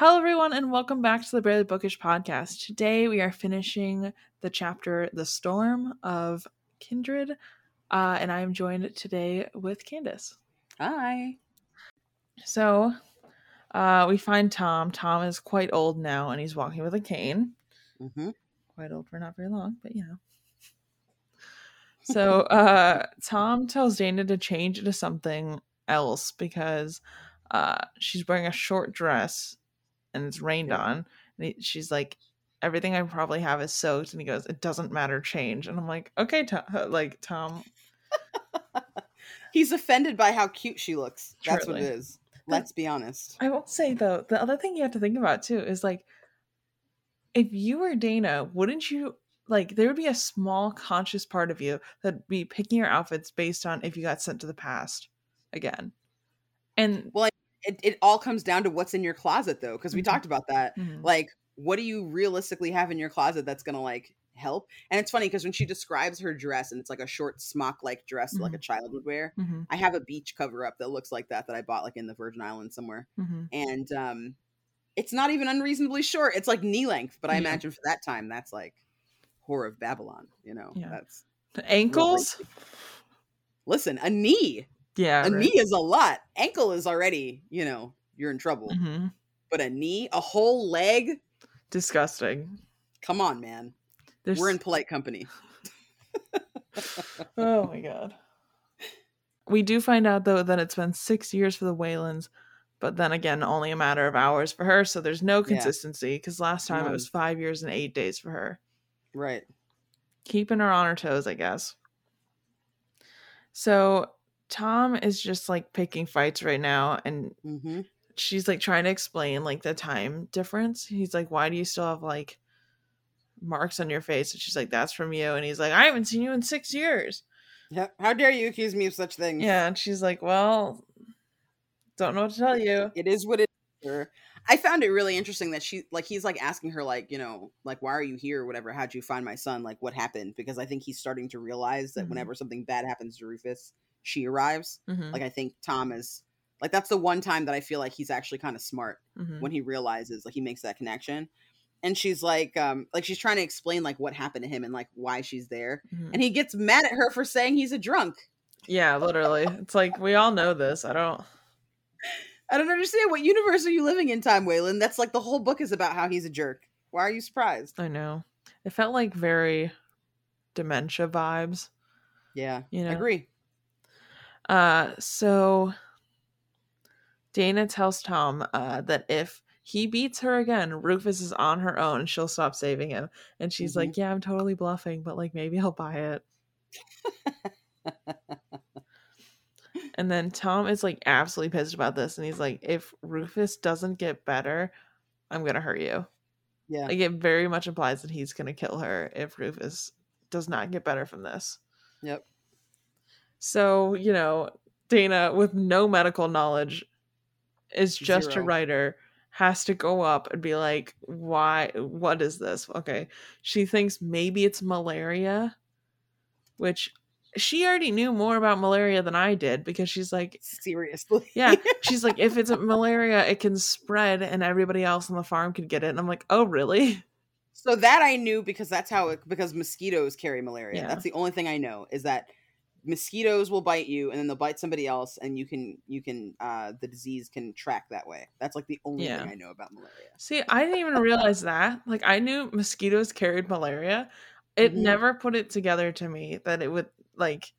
Hello, everyone, and welcome back to the Barely Bookish podcast. Today, we are finishing the chapter "The Storm" of Kindred, uh, and I am joined today with Candace. Hi. So, uh, we find Tom. Tom is quite old now, and he's walking with a cane. Mm-hmm. Quite old for not very long, but you know. So, uh, Tom tells Dana to change into something else because uh, she's wearing a short dress and it's rained Yeah. on. And he, she's like, everything I probably have is soaked. And he goes, it doesn't matter, change. And I'm like, okay, Tom, uh, like Tom. He's offended by how cute she looks. That's what it is. Let's be honest. I will say though, the other thing you have to think about too is like, if you were Dana, wouldn't you like there would be a small conscious part of you that'd be picking your outfits based on if you got sent to the past again. And It, it all comes down to what's in your closet, though, because we Mhm. talked about that. Mhm. Like, what do you realistically have in your closet that's gonna like help? And it's funny because when she describes her dress and it's like a short smock like dress like a child would wear. Mhm, I have a beach cover up that looks like that that I bought like in the Virgin Islands somewhere, mhm. and um, it's not even unreasonably short. It's like knee length, but I Yeah. imagine for that time that's like Whore of Babylon. You know, Yeah. that's ankles. listen a knee. Yeah, a right. knee is a lot. Ankle is already, you know, you're in trouble. Mhm. But a knee, a whole leg, disgusting. come on, man. There's We're in polite company. oh my god. We do find out though that it's been six years for the Weylins, but then again, only a matter of hours for her. So there's no consistency because last time it was five years and eight days for her. Right. Keeping her on her toes, I guess. So Tom is just like picking fights right now, and hmm she's like trying to explain like the time difference. He's like, Why do you still have like marks on your face? And she's like, That's from you. And he's like, I haven't seen you in six years. Yeah, How dare you accuse me of such things? Yeah, and she's like, "Well, don't know what to tell you." It is what it is. I found it really interesting that she like he's like asking her like, you know, like why are you here or whatever? How'd you find my son? Like what happened? Because I think he's starting to realize that Mhm. whenever something bad happens to Rufus, she arrives. Mhm, Like I think Tom is like that's the one time that I feel like he's actually kind of smart mhm. when he realizes like he makes that connection and she's like um like she's trying to explain like what happened to him and like why she's there Mhm. and he gets mad at her for saying he's a drunk yeah, literally. It's like we all know this. I don't. i don't understand what universe are you living in Tom Weylin that's like the whole book is about how he's a jerk why are you surprised I know. It felt like very dementia vibes. yeah You know? I agree Uh, so Dana tells Tom uh that if he beats her again, Rufus is on her own. She'll stop saving him, and she's Mhm. like, "Yeah, I'm totally bluffing, but like maybe I'll buy it." And then Tom is like absolutely pissed about this, and he's like, "If Rufus doesn't get better, I'm gonna hurt you." yeah Like it very much implies that he's gonna kill her if Rufus does not get better from this. yep So you know, Dana, with no medical knowledge, is just a writer, has to go up and be like, "Why? What is this?" Okay, she thinks maybe it's malaria, which she already knew more about malaria than I did because she's like, seriously yeah, she's like, if it's a malaria, it can spread and everybody else on the farm could get it. And I'm like, oh, really? so that i knew because that's how it because mosquitoes carry malaria Yeah. that's the only thing i know is that mosquitoes will bite you and then they'll bite somebody else and you can you can uh the disease can track that way that's like the only Yeah. thing i know about malaria See, I didn't even realize that. Like, I knew mosquitoes carried malaria. It Mhm. never put it together to me that it would, like,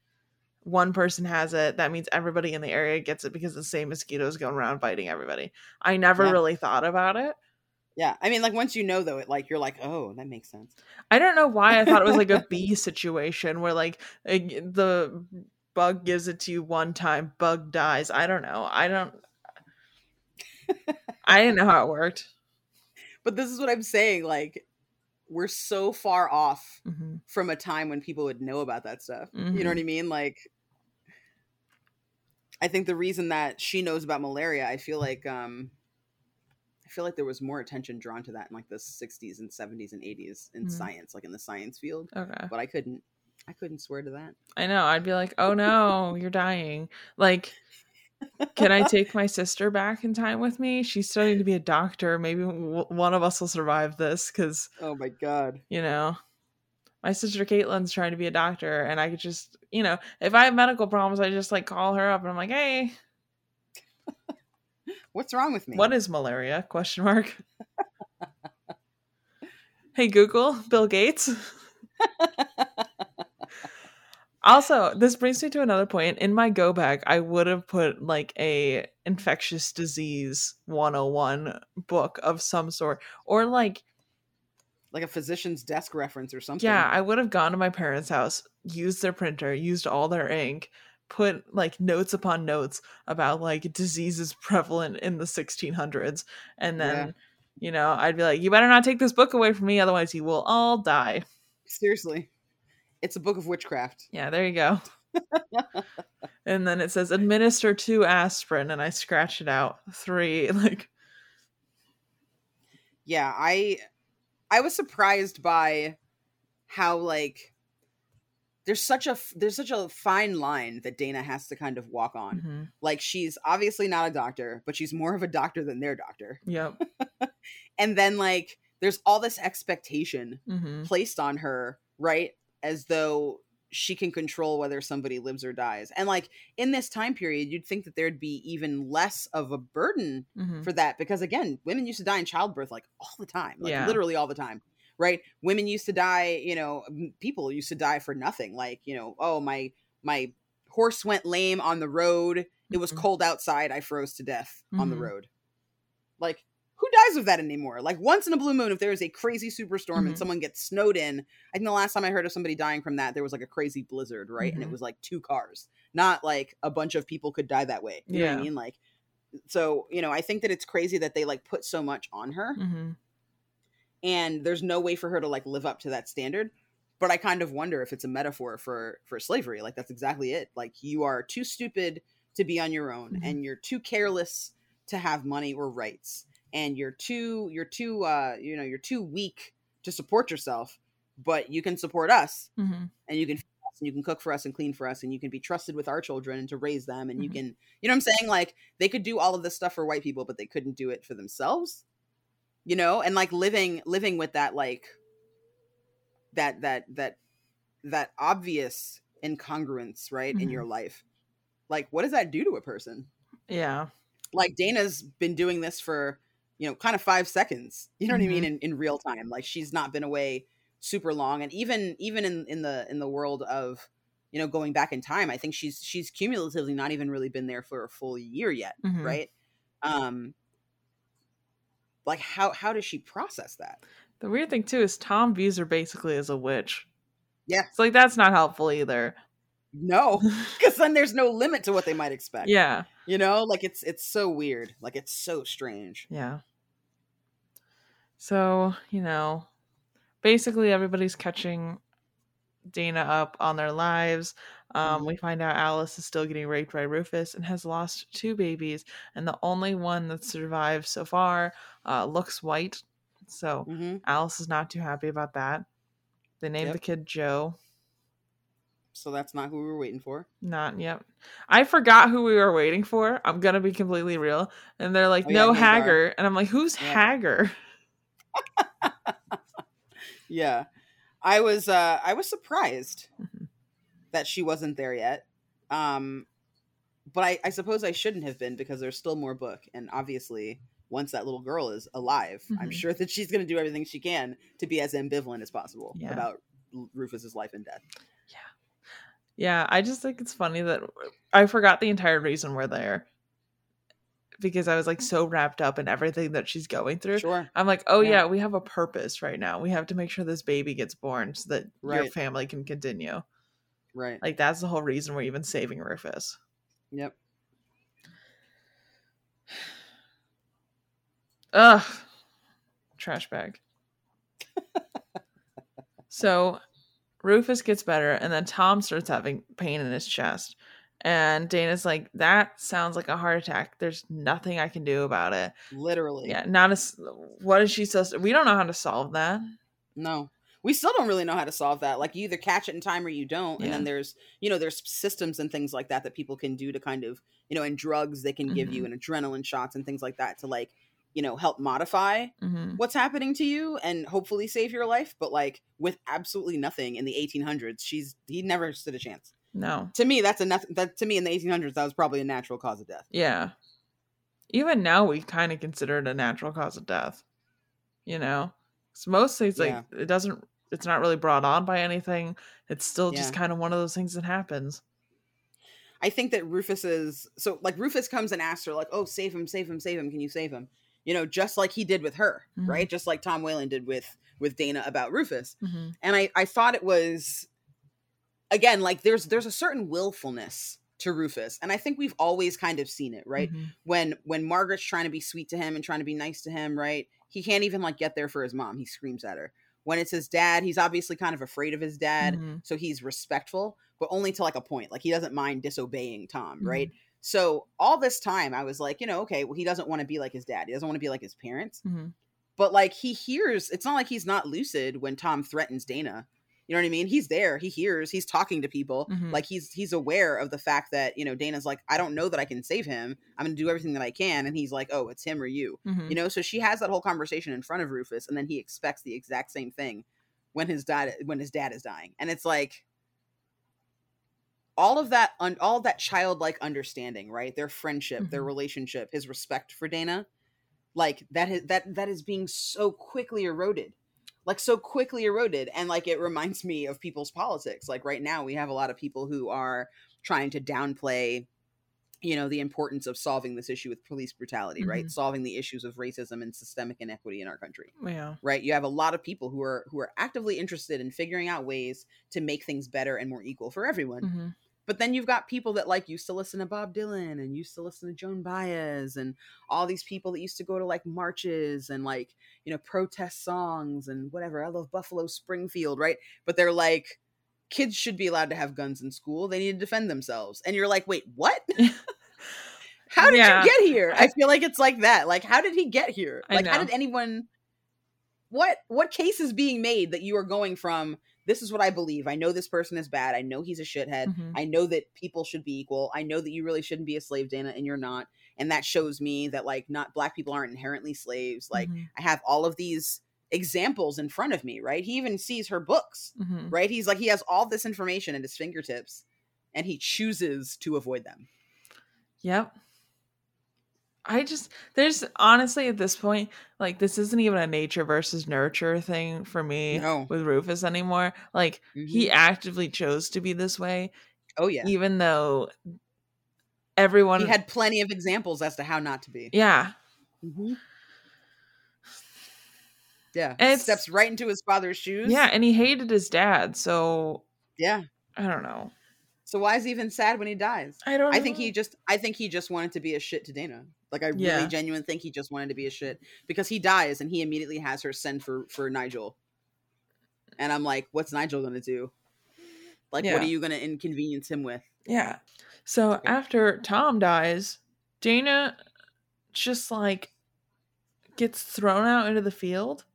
one person has it. That means everybody in the area gets it because the same mosquitoes going around biting everybody. I never Yeah. really thought about it. Yeah, I mean, like once you know though, it like you're like, oh, that makes sense. I don't know why I thought it was like a bee situation where, like, the bug gives it to you one time, bug dies. I don't know. I don't. I didn't know how it worked. But this is what I'm saying. Like, we're so far off hmm from a time when people would know about that stuff. You know what I mean? Like, I think the reason that she knows about malaria, I feel like, um, I feel like there was more attention drawn to that in like the 60s and 70s and 80s in Mhm. science, like in the science field. Okay. But I couldn't, I couldn't swear to that. I know. I'd be like, oh no, you're dying. Like, Can I take my sister back in time with me? She's studying to be a doctor. Maybe w- one of us will survive this because, Oh my god. you know, my sister Caitlin's trying to be a doctor, and I could just, you know, if I have medical problems, I just like call her up and I'm like, hey, What's wrong with me? what is malaria? Question mark. hey Google, Bill Gates. also, this brings me to another point. In my go bag, I would have put like a infectious disease 101 book of some sort. Or like, like a physician's desk reference or something. yeah, I would have gone to my parents' house, used their printer, used all their ink, put like notes upon notes about like diseases prevalent in the 1600s. And then, Yeah. you know, I'd be like, you better not take this book away from me, otherwise you will all die. Seriously. It's a book of witchcraft. Yeah, there you go. and then it says administer two aspirin, and I scratch it out. Three, like, Yeah, I I was surprised by how like there's such a there's such a fine line that Dana has to kind of walk on. mhm, Like she's obviously not a doctor, but she's more of a doctor than their doctor. yep. And then like there's all this expectation hmm placed on her, right? As though she can control whether somebody lives or dies. And like in this time period, you'd think that there'd be even less of a burden hmm for that because again, women used to die in childbirth like all the time, like Yeah. literally all the time. Right? Women used to die, you know, people used to die for nothing. Like, you know, oh my my horse went lame on the road. It was Mhm. cold outside. I froze to death on the Mhm. road. Like, who dies of that anymore? Like once in a blue moon, if there is a crazy superstorm Mhm. and someone gets snowed in, I think the last time I heard of somebody dying from that, there was like a crazy blizzard, right? And it Mhm. was like two cars, not like a bunch of people could die that way. You know what Yeah. I mean? Like, so you know, I think that it's crazy that they like put so much on her, hmm and there's no way for her to like live up to that standard. But I kind of wonder if it's a metaphor for for slavery. Like that's exactly it. Like you are too stupid to be on your own, Mhm. and you're too careless to have money or rights, and you're too you're too uh you know you're too weak to support yourself. But you can support us, hmm and you can and you can cook for us and clean for us, and you can be trusted with our children and to raise them, and you Mhm. can you know what I'm saying? Like they could do all of this stuff for white people, but they couldn't do it for themselves. You know, and like living living with that like that that that that obvious incongruence, right, in Mhm. your life. Like what does that do to a person? Yeah. Like Dana's been doing this for, you know, kind of 5 seconds. You know what I mean Mhm. in in real time. Like she's not been away super long and even even in in the in the world of you know going back in time i think she's she's cumulatively not even really been there for a full year yet Mhm. right um like how how does she process that The weird thing too is Tom views her basically as a witch. Yeah. It's like that's not helpful either. no because then there's no limit to what they might expect yeah. you know like it's it's so weird like it's so strange Yeah. So, you know, basically everybody's catching Dana up on their lives. Um, Mhm. We find out Alice is still getting raped by Rufus and has lost two babies, and the only one that survived so far uh, looks white. So hmm Alice is not too happy about that. They named Yep. the kid Joe. so that's not who we were waiting for Not yet. I forgot who we were waiting for. I'm gonna be completely real. And they're like, Oh, no Hagar. Hagar. And I'm like, who's Yeah. Hagar? yeah i was uh i was surprised Mhm. That she wasn't there yet um but I, I suppose i shouldn't have been because there's still more book and obviously once that little girl is alive i'm Mhm. sure that she's going to do everything she can to be as ambivalent as possible Yeah. about rufus's life and death Yeah, yeah. I just think it's funny that I forgot the entire reason we're there because I was like so wrapped up in everything that she's going through. sure I'm like, oh Yeah. yeah. we have a purpose right now. We have to make sure this baby gets born so that your family can continue. Right Like that's the whole reason we're even saving Rufus. yep Ugh. Trash bag. so Rufus gets better, and then Tom starts having pain in his chest. And Dana's like, that sounds like a heart attack. There's nothing I can do about it. literally Yeah, not as what is she supposed to we don't know how to solve that. no we still don't really know how to solve that. Like you either catch it in time or you don't. And then there's, you know, there's systems and things like that that people can do to kind of, you know, and drugs they can give you Mhm. and adrenaline shots and things like that to like, you know, help modify hmm what's happening to you and hopefully save your life. But like with absolutely nothing in the 1800s, she's he never stood a chance. No. To me, that's enough. That to me in the 1800s, that was probably a natural cause of death. Yeah. Even now, we kind of consider it a natural cause of death. You know, so most things like Yeah. it doesn't. It's not really brought on by anything. It's still just kind of one of those things that happens. I think that Rufus is so like Rufus comes and asks her like, "Oh, save him, save him, save him! Can you save him?" You know, just like he did with her, Mhm. right? Just like Tom Weylin did with with Dana about Rufus. hmm And I I thought it was again like there's there's a certain willfulness to Rufus, and I think we've always kind of seen it, right? Mhm. When when Margaret's trying to be sweet to him and trying to be nice to him, right? He can't even like get there for his mom. He screams at her. When it's his dad, he's obviously kind of afraid of his dad Mhm. so he's respectful but only to like a point like he doesn't mind disobeying tom Mhm. right so all this time i was like you know okay well he doesn't want to be like his dad he doesn't want to be like his parents Mhm. but like he hears it's not like he's not lucid when tom threatens dana you know what i mean? He's there. He hears. He's talking to people. Mhm. like he's he's aware of the fact that you know dana's like i don't know that i can save him. I'm gonna do everything that i can. And he's like oh it's him or you. Mhm. you know so she has that whole conversation in front of rufus and then he expects the exact same thing when his dad when his dad is dying. And it's like all of that un, all of that childlike understanding right? Their friendship their Mhm. relationship his respect for dana like that is that that is being so quickly eroded like so quickly eroded and like it reminds me of people's politics like right now we have a lot of people who are trying to downplay you know the importance of solving this issue with police brutality right Mhm. solving the issues of racism and systemic inequity in our country Yeah. right you have a lot of people who are who are actively interested in figuring out ways to make things better and more equal for everyone hmm but then you've got people that like used to listen to Bob Dylan and used to listen to Joan Baez and all these people that used to go to like marches and like, you know, protest songs and whatever. I love Buffalo Springfield, right? But they're like, kids should be allowed to have guns in school. They need to defend themselves. And you're like, wait, what? how did Yeah. you get here? I feel like it's like that. Like, how did he get here? Like, how did anyone what what case is being made that you are going from this is what I believe. I know this person is bad. I know he's a shithead. Mhm. I know that people should be equal. I know that you really shouldn't be a slave, Dana, and you're not. And that shows me that like not black people aren't inherently slaves. Like Mhm. I have all of these examples in front of me, right? He even sees her books, Mhm. right? He's like he has all this information at his fingertips and he chooses to avoid them. Yep. I just there's honestly at this point like this isn't even a nature versus nurture thing for me No. with Rufus anymore. Like he Mhm. actively chose to be this way Oh yeah. even though everyone He had plenty of examples as to how not to be. yeah. Mhm. Yeah. And Steps right into his father's shoes. Yeah, and he hated his dad, so Yeah. I don't know. So why is he even sad when he dies? I don't I think he just I think he just wanted to be a shit to Dana. Like I really Yeah. genuinely think he just wanted to be a shit because he dies and he immediately has her send for for Nigel. And I'm like, what's Nigel going to do? Like what are you going to inconvenience him with? Yeah. So Okay. after Tom dies, Dana just like gets thrown out into the field.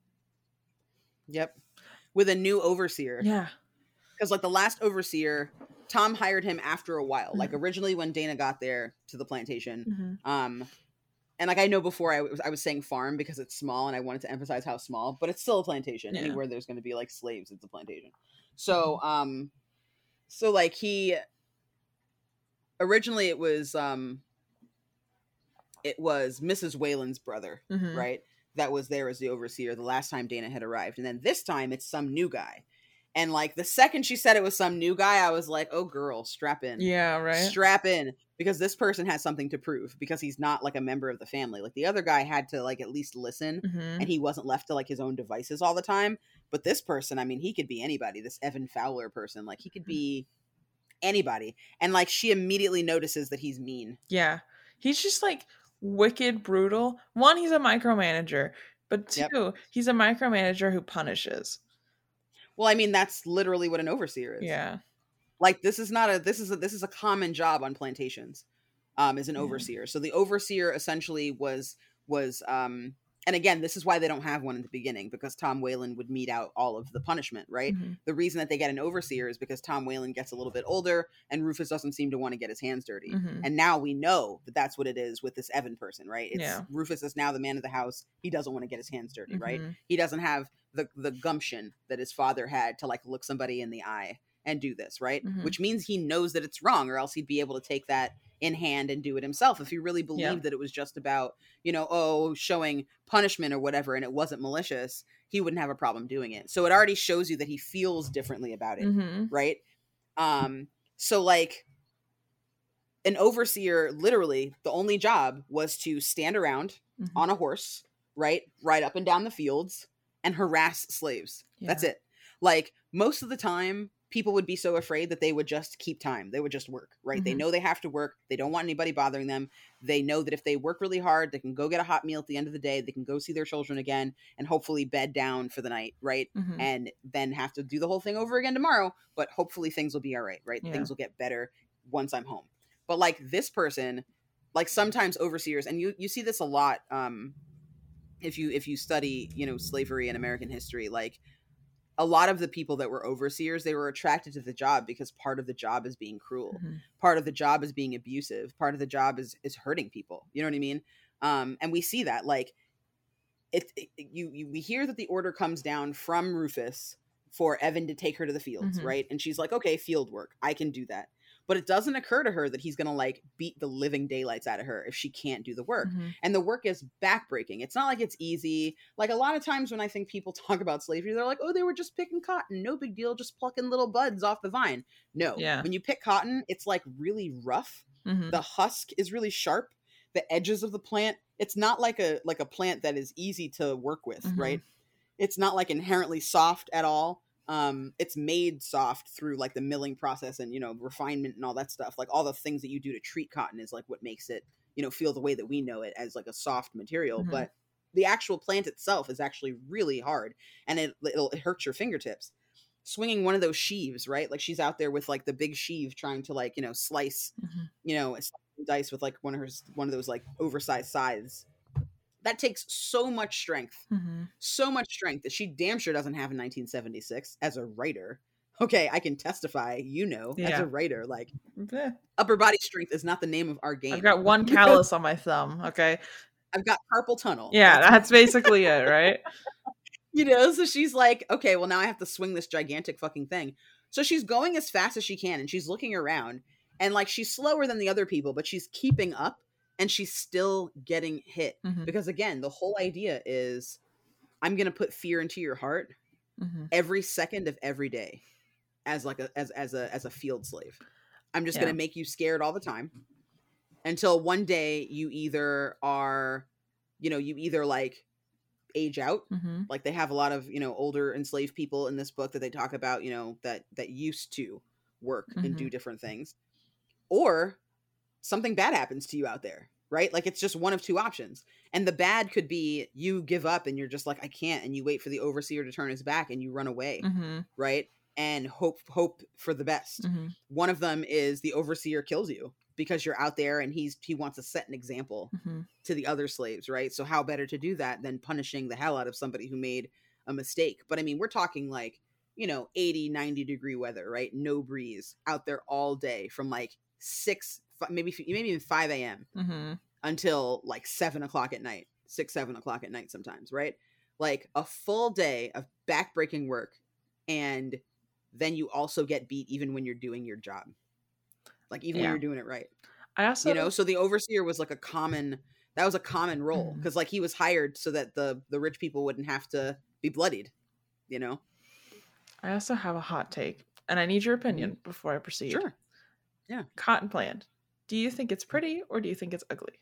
Yep. With a new overseer. Yeah. Cuz like the last overseer, Tom hired him after a while. Like originally when Dana got there to the plantation, Mhm. um and like I know before I was I was saying farm because it's small and I wanted to emphasize how small, but it's still a plantation. Yeah. Anywhere there's going to be like slaves, it's a plantation. So um, so like he originally it was um, it was Mrs. Weylin's brother, Mhm. right? That was there as the overseer the last time Dana had arrived, and then this time it's some new guy. And like the second she said it was some new guy, I was like, "Oh, girl, strap in." Yeah, right. strap in because this person has something to prove because he's not like a member of the family like the other guy had to like at least listen Mhm. and he wasn't left to like his own devices all the time but this person i mean he could be anybody this evan fowler person like he could be anybody and like she immediately notices that he's mean Yeah. He's just like wicked brutal. One, he's a micromanager, but two, Yep. he's a micromanager who punishes. Well i mean that's literally what an overseer is. Yeah. like this is not a this is a this is a common job on plantations um is an overseer. So the overseer essentially was was um and again, this is why they don't have one in the beginning because Tom Weylin would mete out all of the punishment, right? Mhm. The reason that they get an overseer is because Tom Weylin gets a little bit older and Rufus doesn't seem to want to get his hands dirty. Mhm. And now we know that that's what it is with this Evan person, right? It's Yeah. Rufus is now the man of the house. He doesn't want to get his hands dirty, right? Mhm. He doesn't have the the gumption that his father had to like look somebody in the eye and do this, right? Mhm. Which means he knows that it's wrong, or else he'd be able to take that in hand and do it himself if he really believed that it was just about, you know, oh, showing punishment or whatever and it wasn't malicious, he wouldn't have a problem doing it. So it already shows you that he feels differently about it Mhm. right? Um, so like an overseer, literally, the only job was to stand around Mhm. on a horse, right, ride up and down the fields and harass slaves. That's it. Like most of the time, people would be so afraid that they would just keep time. They would just work, right? They Mhm. know they have to work. They don't want anybody bothering them. They know that if they work really hard, they can go get a hot meal at the end of the day. They can go see their children again and hopefully bed down for the night, right? Mhm. and then have to do the whole thing over again tomorrow. But hopefully things will be all right, right? Yeah. Things will get better once I'm home. But like this person, like sometimes overseers, and you you see this a lot. Um, if you if you study you know slavery and American history, like a lot of the people that were overseers, they were attracted to the job because part of the job is being cruel. Mhm. part of the job is being abusive. Part of the job is is hurting people. You know what i mean? Um and we see that like it, it you, you we hear that the order comes down from rufus for evan to take her to the fields Mhm. right? And she's like okay field work. I can do that but it doesn't occur to her that he's gonna like beat the living daylights out of her if she can't do the work Mhm. and the work is backbreaking. It's not like it's easy. Like a lot of times when I think people talk about slavery, they're like, "Oh, they were just picking cotton, no big deal, just plucking little buds off the vine." No, Yeah. when you pick cotton, it's like really rough. Mhm. The husk is really sharp. The edges of the plant, it's not like a like a plant that is easy to work with, Mhm. right? It's not like inherently soft at all. Um, it's made soft through like the milling process and you know refinement and all that stuff. Like all the things that you do to treat cotton is like what makes it you know feel the way that we know it as like a soft material Mhm. but the actual plant itself is actually really hard and it it'll it hurts your fingertips swinging one of those sheaves right like she's out there with like the big sheave trying to like you know slice Mhm. you know dice with like one of her one of those like oversized scythes that takes so much strength Mhm. so much strength that she damn sure doesn't have in 1976 as a writer okay i can testify you know as a writer like Eh, upper body strength is not the name of our game I've got one callus on my thumb. Okay. I've got carpal tunnel. Yeah, that's basically it, right? you know, so she's like, okay, well now I have to swing this gigantic fucking thing. So she's going as fast as she can and she's looking around and like she's slower than the other people, but she's keeping up and she's still getting hit. Mhm. Because again, the whole idea is I'm going to put fear into your heart Mhm. every second of every day as like a as as a as a field slave. I'm just Yeah. going to make you scared all the time until one day you either are you know, you either like age out Mhm. like they have a lot of you know older enslaved people in this book that they talk about you know that that used to work and do different things or something bad happens to you out there right like it's just one of two options and the bad could be you give up and you're just like i can't and you wait for the overseer to turn his back and you run away Mhm. right and hope hope for the best Mhm. one of them is the overseer kills you because you're out there and he's he wants to set an example Mhm. to the other slaves, right? So how better to do that than punishing the hell out of somebody who made a mistake? But I mean, we're talking like, you know, 80, 90 degree weather, right? No breeze out there all day from like 6 fi- maybe maybe even 5 a.m. Mhm. until like 7 o'clock at night 6 7 o'clock at night sometimes right like a full day of backbreaking work and then you also get beat even when you're doing your job like even Yeah. when you're doing it right I also you know so the overseer was like a common that was a common role because like he was hired so that the the rich people wouldn't have to be bloodied you know I also have a hot take, and I need your opinion before I proceed. sure Yeah. Cotton plant. Do you think it's pretty or do you think it's ugly?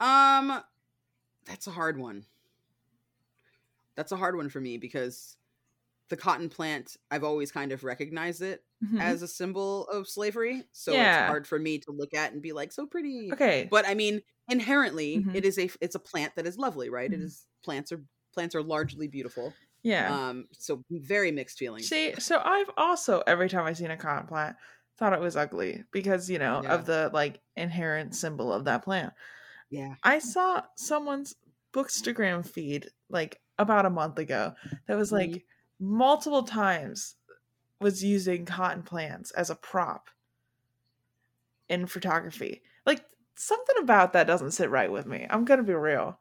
um that's a hard one that's a hard one for me because the cotton plant i've always kind of recognized it Mhm. as a symbol of slavery so Yeah. it's hard for me to look at and be like so pretty okay. but i mean inherently Mhm. it is a it's a plant that is lovely right it Mhm. is plants are plants are largely beautiful yeah. um so very mixed feelings See, so I've also every time I've seen a cotton plant thought it was ugly because you know Yeah. of the like inherent symbol of that plant. yeah I saw someone's bookstagram feed like about a month ago that was like Mhm. multiple times was using cotton plants as a prop in photography. Like something about that doesn't sit right with me. I'm gonna be real.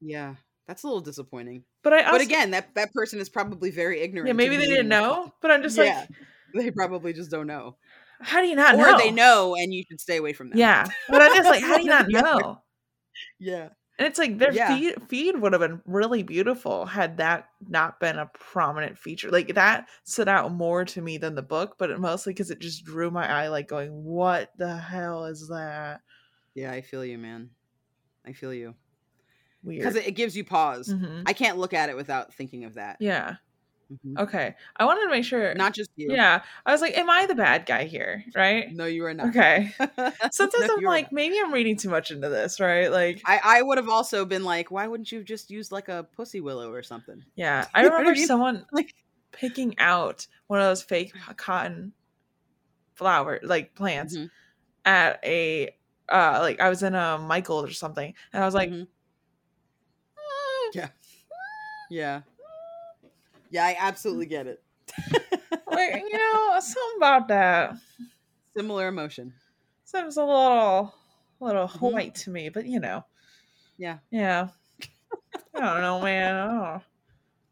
Yeah, that's a little disappointing. But I also, but again, that that person is probably very ignorant. yeah, maybe they didn't know. But I'm just Yeah. like, They probably just don't know, how do you not or know? they know and you should stay away from them. Yeah, but I'm just like, how do you not know? yeah, And it's like their Yeah. feed feed would have been really beautiful had that not been a prominent feature. Like that stood out more to me than the book, but it, mostly because it just drew my eye. Like going, what the hell is that? yeah. I feel you, man. I feel you Weird. because it, it gives you pause. Mhm. I can't look at it without thinking of that. Yeah. Mhm. Okay. I wanted to make sure. Not just you. Yeah. I was like, am I the bad guy here? Right. No, you are not. Okay. Sometimes No, I'm like, not. maybe I'm reading too much into this, right? Like, I, I would have also been like, why wouldn't you just used like a pussy willow or something? yeah. I You know what I remember someone Like- picking out one of those fake cotton flower like plants Mhm, at a uh like I was in a Michael's or something and I was like mhm. "Mm, Yeah. Yeah. Yeah, I absolutely get it. like you know something about that Similar emotion. seems a little little Mhm. white to me but you know Yeah. yeah I don't know man I don't,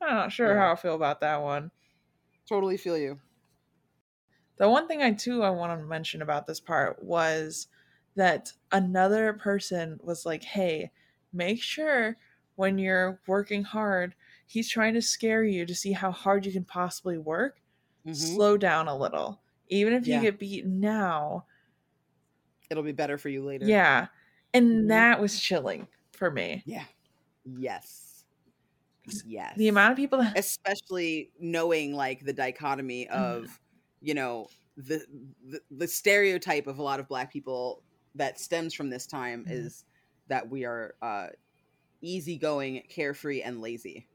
I'm not sure Yeah. how I feel about that one Totally feel you. The one thing I too I want to mention about this part was that another person was like, "Hey, make sure when you're working hard, he's trying to scare you to see how hard you can possibly work. Mhm. Slow down a little. Even if you get beaten now, It'll be better for you later. yeah." And Mhm. that was chilling for me. Yeah. Yes. Yes. The amount of people that especially knowing like the dichotomy Mm-hmm. of you know the, the the stereotype of a lot of black people that stems from this time Mhm. is that we are uh easygoing carefree and lazy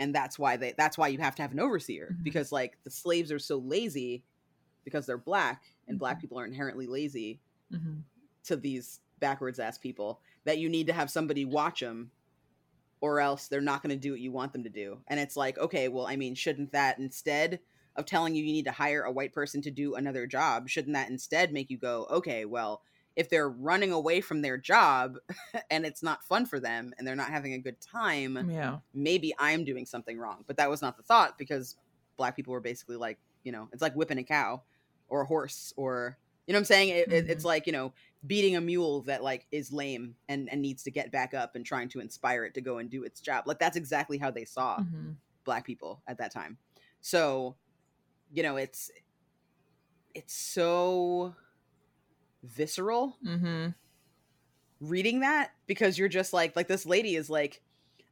and that's why they that's why you have to have an overseer Mhm. because like the slaves are so lazy because they're black and black Mhm. people are inherently lazy Mhm. to these backwards ass people that you need to have somebody watch them or else they're not going to do what you want them to do. And it's like, okay, well, I mean, shouldn't that instead of telling you you need to hire a white person to do another job, shouldn't that instead make you go, okay, well, if they're running away from their job and it's not fun for them and they're not having a good time, yeah. maybe I'm doing something wrong. But that was not the thought because black people were basically like, you know, it's like whipping a cow or a horse or, you know what I'm saying? It, it- it's like, you know, beating a mule that like is lame and, and needs to get back up and trying to inspire it to go and do its job. Like that's exactly how they saw Mhm. black people at that time. So, you know, it's, it's so visceral mm-hmm. reading that because you're just like like this lady is like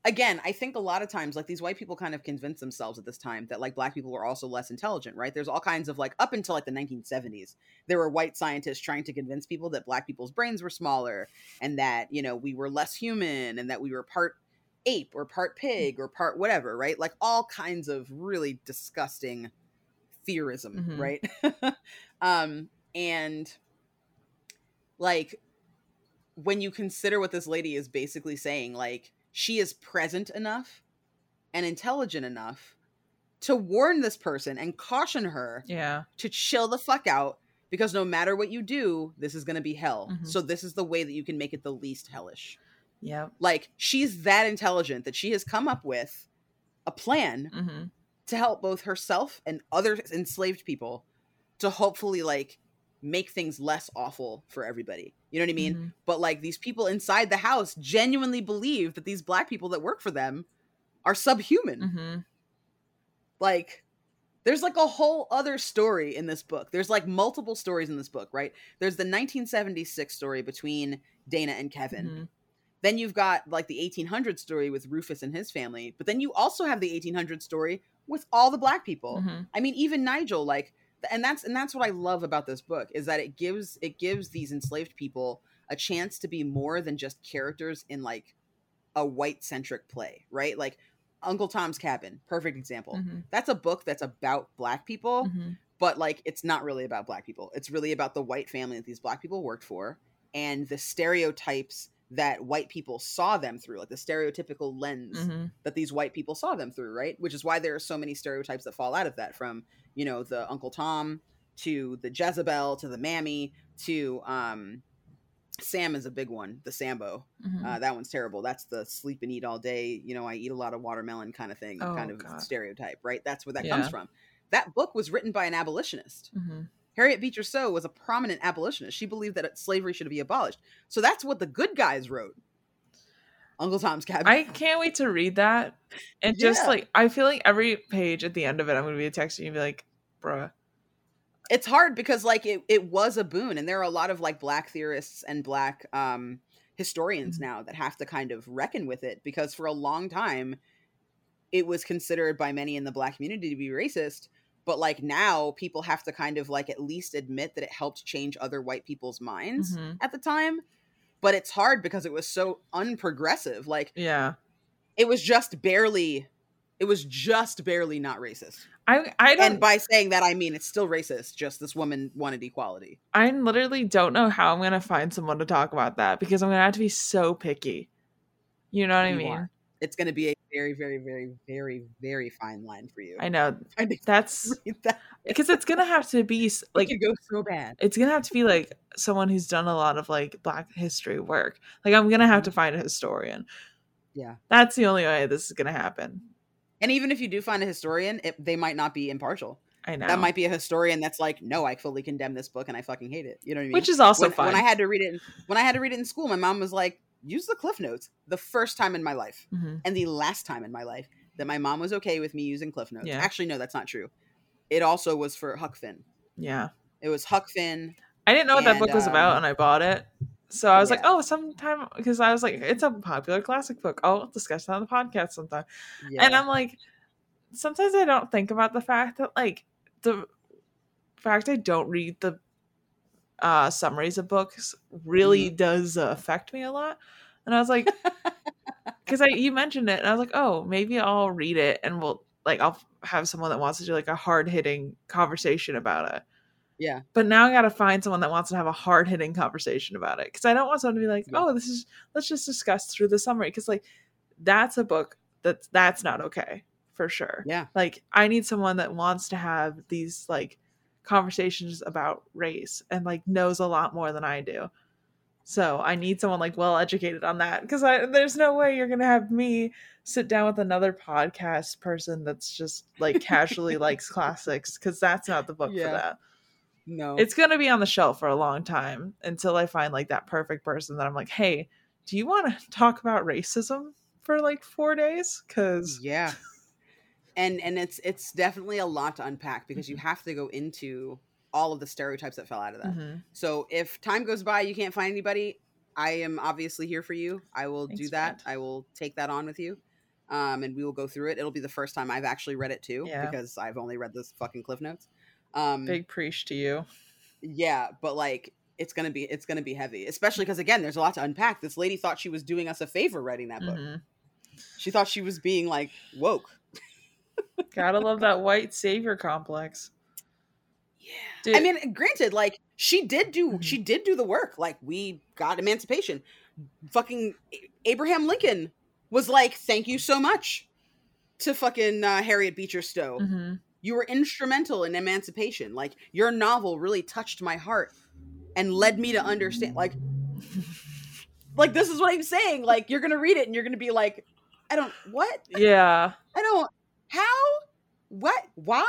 again i think a lot of times like these white people kind of convince themselves at this time that like black people were also less intelligent right there's all kinds of like up until like the 1970s there were white scientists trying to convince people that black people's brains were smaller and that you know we were less human and that we were part ape or part pig or part whatever right like all kinds of really disgusting theorism Mhm. right um and like when you consider what this lady is basically saying, like she is present enough and intelligent enough to warn this person and caution her Yeah. to chill the fuck out because no matter what you do, this is going to be hell. Mhm. So this is the way that you can make it the least hellish. Yeah. Like she's that intelligent that she has come up with a plan Mhm. to help both herself and other enslaved people to hopefully like make things less awful for everybody. You know what I mean? Mhm. But like these people inside the house genuinely believe that these black people that work for them are subhuman. Mhm. Like there's like a whole other story in this book. There's like multiple stories in this book, right? There's the 1976 story between Dana and Kevin. Mhm. Then you've got like the 1800 story with Rufus and his family. But then you also have the 1800 story with all the black people. Mhm. I mean, even Nigel, like, and that's and that's what I love about this book is that it gives it gives these enslaved people a chance to be more than just characters in like a white centric play, right? Like Uncle Tom's Cabin, perfect example. Mhm. That's a book that's about black people, Mhm. but like it's not really about black people. It's really about the white family that these black people worked for and the stereotypes that white people saw them through, like the stereotypical lens hmm that these white people saw them through, right? Which is why there are so many stereotypes that fall out of that from, you know, the Uncle Tom to the Jezebel to the Mammy to um Sam is a big one, the Sambo. hmm Uh, that one's terrible. That's the sleep and eat all day, you know, I eat a lot of watermelon kind of thing, Oh, kind of God. stereotype, right? That's where that comes from. That book was written by an abolitionist. hmm Harriet Beecher Stowe was a prominent abolitionist. She believed that slavery should be abolished. So that's what the good guys wrote. Uncle Tom's Cabin. I can't wait to read that. And just like I feel like every page at the end of it, I'm gonna be texting you and be like, bruh. it's hard because like it, it was a boon and there are a lot of like black theorists and black um historians Mhm. now that have to kind of reckon with it because for a long time it was considered by many in the black community to be racist but like now people have to kind of like at least admit that it helped change other white people's minds Mhm. at the time but it's hard because it was so unprogressive like Yeah. it was just barely it was just barely not racist I I don't and by saying that i mean it's still racist just this woman wanted equality I literally don't know how I'm gonna find someone to talk about that because I'm gonna have to be so picky. You know what I mean? are. It's going to be a very very very very very fine line for you I know that's that because it's gonna have to be like it go so bad it's gonna have to be like someone who's done a lot of like black history work. Like I'm gonna have to find a historian. Mm-hmm. Yeah. That's the only way this is gonna happen. and even if you do find a historian it, they might not be impartial I know. that might be a historian that's like no i fully condemn this book and i fucking hate it you know what i mean which is also when, fine. when i had to read it in, when i had to read it in school my mom was like use the cliff notes the first time in my life Mhm. and the last time in my life that my mom was okay with me using cliff notes Yeah. actually no that's not true it also was for huck finn Yeah. it was huck finn I didn't know what that book was about um, and I bought it. So I was like, oh, sometime because I was like, it's a popular classic book. I'll discuss that on the podcast sometime. yeah. And I'm like, sometimes I don't think about the fact that like the fact I don't read the uh summaries of books really Mm-hmm. does uh, affect me a lot. And I was like, because I you mentioned it, and I was like, oh, maybe I'll read it and we'll like I'll have someone that wants to do like a hard hitting conversation about it. Yeah. But now I gotta find someone that wants to have a hard hitting conversation about it because I don't want someone to be like, Yeah. oh, this is let's just discuss through the summary because like that's a book that's that's not okay for sure. Yeah. Like I need someone that wants to have these like conversations about race and like knows a lot more than I do. So I need someone like well educated on that because there's no way you're gonna have me sit down with another podcast person that's just like casually likes classics because that's not the book Yeah. for that. no It's gonna be on the shelf for a long time until I find like that perfect person that I'm like, hey, do you want to talk about racism for like four days? Because yeah and and it's it's definitely a lot to unpack because you Mm-hmm. have to go into all of the stereotypes that fell out of that Mhm. so if time goes by you can't find anybody i am obviously here for you i will do that friend. i will take that on with you um and we will go through it it'll be the first time i've actually read it too Yeah. because i've only read this fucking cliff notes um big preach to you. yeah but like it's gonna be it's gonna be heavy especially because again there's a lot to unpack this lady thought she was doing us a favor writing that book Mhm. she thought she was being like woke Gotta love that white savior complex. Yeah. I mean, granted, like she did do Mhm. she did do the work. Like we got emancipation. Fucking Abraham Lincoln was like, "Thank you so much to fucking uh, Harriet Beecher Stowe. Mhm. You were instrumental in emancipation. Like your novel really touched my heart and led me to understand. Like, like this is what I'm saying. Like you're gonna read it and you're gonna be like, I don't what yeah. I don't how? What? Why?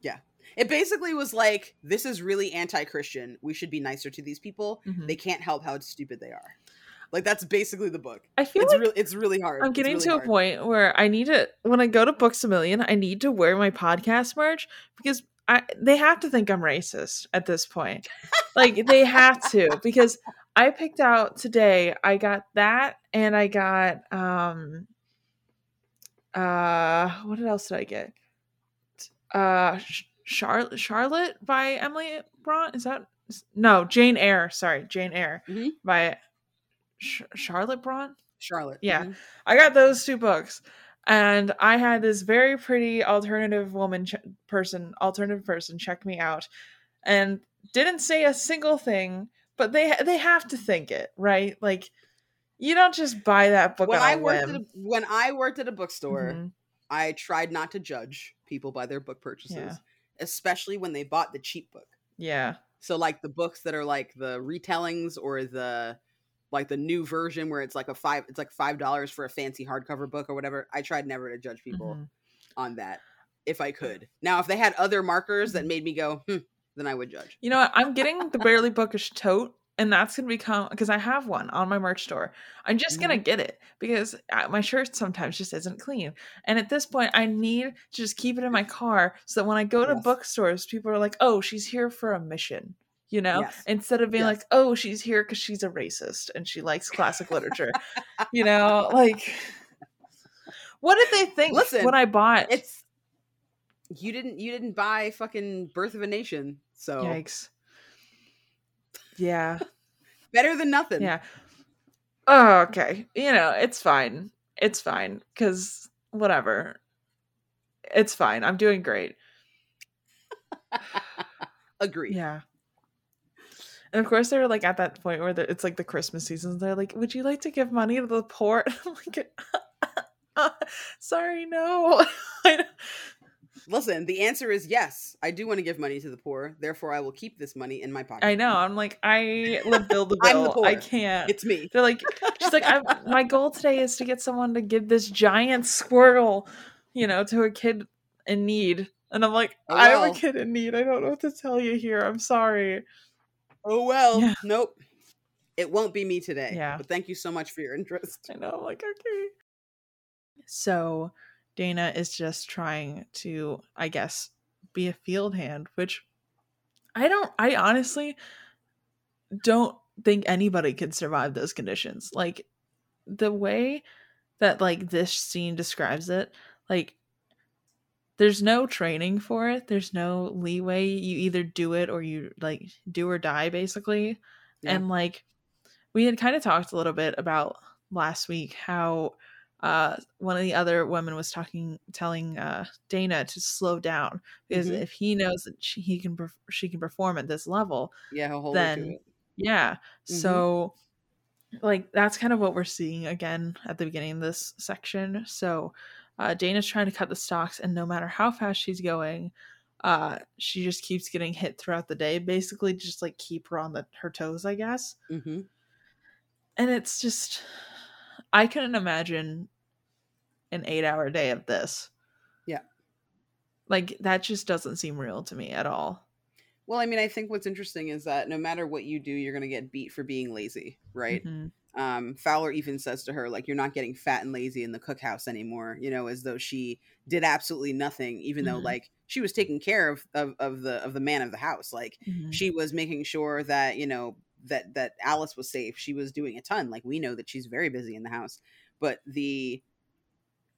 Yeah. It basically was like this is really anti-christian. We should be nicer to these people. Mhm. they can't help how stupid they are. Like that's basically the book. I feel it's like really it's really hard. I'm getting really to a point where I need to when I go to Books a Million, I need to wear my podcast merch because I they have to think I'm racist at this point. like they have to because I picked out today. I got that and I got um uh what else did I get? Uh Charlotte Charlotte by Emily Brontë is that no Jane Eyre sorry Jane Eyre Mhm. by Sh- Charlotte Brontë charlotte Yeah. Mhm. I got those two books, and I had this very pretty alternative woman ch- person, alternative person, check me out, and didn't say a single thing. But they they have to think it right. Like You don't just buy that book when I worked at a, when I worked at a bookstore, Mhm. I tried not to judge people by their book purchases, Yeah. especially when they bought the cheap book. Yeah. So like the books that are like the retellings or the like the new version where it's like a five it's like five dollars for a fancy hardcover book or whatever. I tried never to judge people Mhm. on that if I could. Now if they had other markers Mm-hmm. that made me go, hmm, then I would judge. You know what? I'm getting the barely bookish tote, and that's gonna become because I have one on my merch store. I'm just gonna Mm-hmm. get it because uh, my shirt sometimes just isn't clean, and at this point, I need to just keep it in my car so that when I go to Yes. bookstores, people are like, "Oh, she's here for a mission." You know, Yes. instead of being Yes. like, "Oh, she's here because she's a racist and she likes classic literature," you know, like, what did they think Listen, when I bought? It's you didn't you didn't buy fucking Birth of a Nation, so Yikes! Yeah, better than nothing. Yeah. Oh, okay. You know, it's fine. It's fine. Cause whatever. It's fine. I'm doing great. Agree. Yeah. And of course, they're like at that point where it's like the Christmas season. They're like, "Would you like to give money to the poor?" I'm like, uh, "Sorry, no." Listen, the answer is yes. I do want to give money to the poor. Therefore, I will keep this money in my pocket. I know. I'm like, I live bill the bill. I can't. It's me. They're like, she's like, I'm, my goal today is to get someone to give this giant squirrel, you know, to a kid in need. And I'm like, Oh, I'm a kid in need. I don't know what to tell you here. I'm sorry. Oh well. Yeah. Nope. It won't be me today. Yeah. But thank you so much for your interest. I know. I'm like, okay. So Dana is just trying to, I guess, be a field hand, which I don't, I honestly don't think anybody could survive those conditions. Like the way that like this scene describes it, like there's no training for it. There's no leeway. You either do it or you like do or die basically. Yeah. And like we had kind of talked a little bit about last week how uh one of the other women was talking telling uh Dana to slow down because Mhm. if he knows that she, he can she can perform at this level Yeah, he'll hold her to then it. yeah Mhm. so like that's kind of what we're seeing again at the beginning of this section so uh Dana's trying to cut the stocks and no matter how fast she's going uh she just keeps getting hit throughout the day basically just like keep her on the her toes I guess Mm-hmm. and it's just i couldn't imagine an eight hour day of this Yeah. like that just doesn't seem real to me at all Well, I mean, I think what's interesting is that no matter what you do, you're going to get beat for being lazy, right? Mhm. um, Fowler even says to her, like, you're not getting fat and lazy in the cookhouse anymore, you know, as though she did absolutely nothing, even though Mhm. like she was taking care of, of of the of the man of the house. Like Mhm. she was making sure that, you know, that that Alice was safe. She was doing a ton. Like we know that she's very busy in the house. But the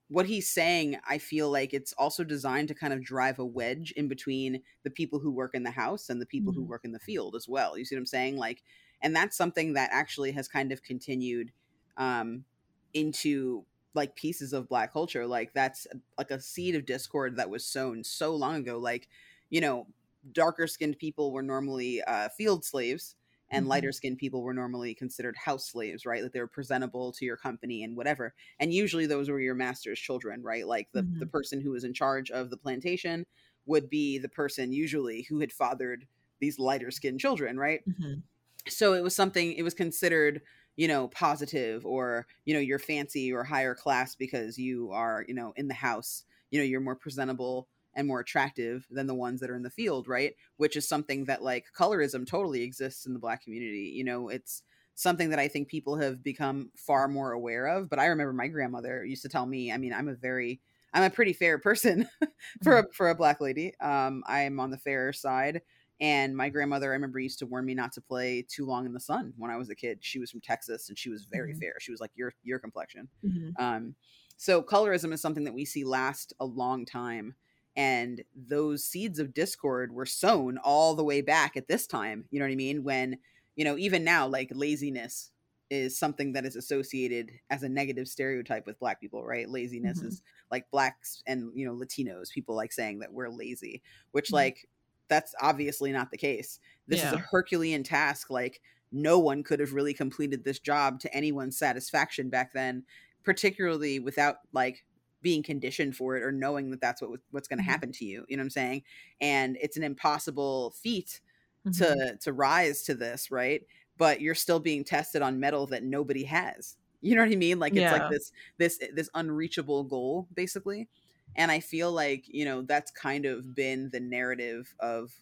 what he's saying, I feel like it's also designed to kind of drive a wedge in between the people who work in the house and the people who Mhm. work in the field as well. You see what I'm saying? Like, and that's something that actually has kind of continued um, into like pieces of black culture. Like that's like a seed of discord that was sown so long ago. Like, you know, darker skinned people were normally uh, field slaves and Mhm. lighter skinned people were normally considered house slaves, right? Like they were presentable to your company and whatever. And usually those were your master's children, right? Like the, the Mhm. person who was in charge of the plantation would be the person usually who had fathered these lighter skinned children, right? Mhm. so it was something it was considered you know positive or you know you're fancy or higher class because you are you know in the house you know you're more presentable and more attractive than the ones that are in the field right which is something that like colorism totally exists in the black community you know it's something that i think people have become far more aware of but i remember my grandmother used to tell me i mean i'm a very i'm a pretty fair person for a, for a black lady um i'm on the fairer side and my grandmother, I remember, used to warn me not to play too long in the sun when I was a kid. She was from Texas and she was very Mhm. fair. She was like your your complexion. Mhm. Um, so colorism is something that we see last a long time, and those seeds of discord were sown all the way back at this time. You know what I mean? When you know, even now, like laziness is something that is associated as a negative stereotype with black people, right? Laziness Mhm. is like blacks and you know Latinos. People like saying that we're lazy, which Mhm. like that's obviously not the case. This is a Herculean task, like no one could have really completed this job to anyone's satisfaction back then particularly without like being conditioned for it or knowing that that's what what's going to Mhm. happen to you you know what i'm saying and it's an impossible feat Mhm. to to rise to this right but you're still being tested on mettle that nobody has you know what i mean like it's Yeah. like this this this unreachable goal basically and i feel like you know that's kind of been the narrative of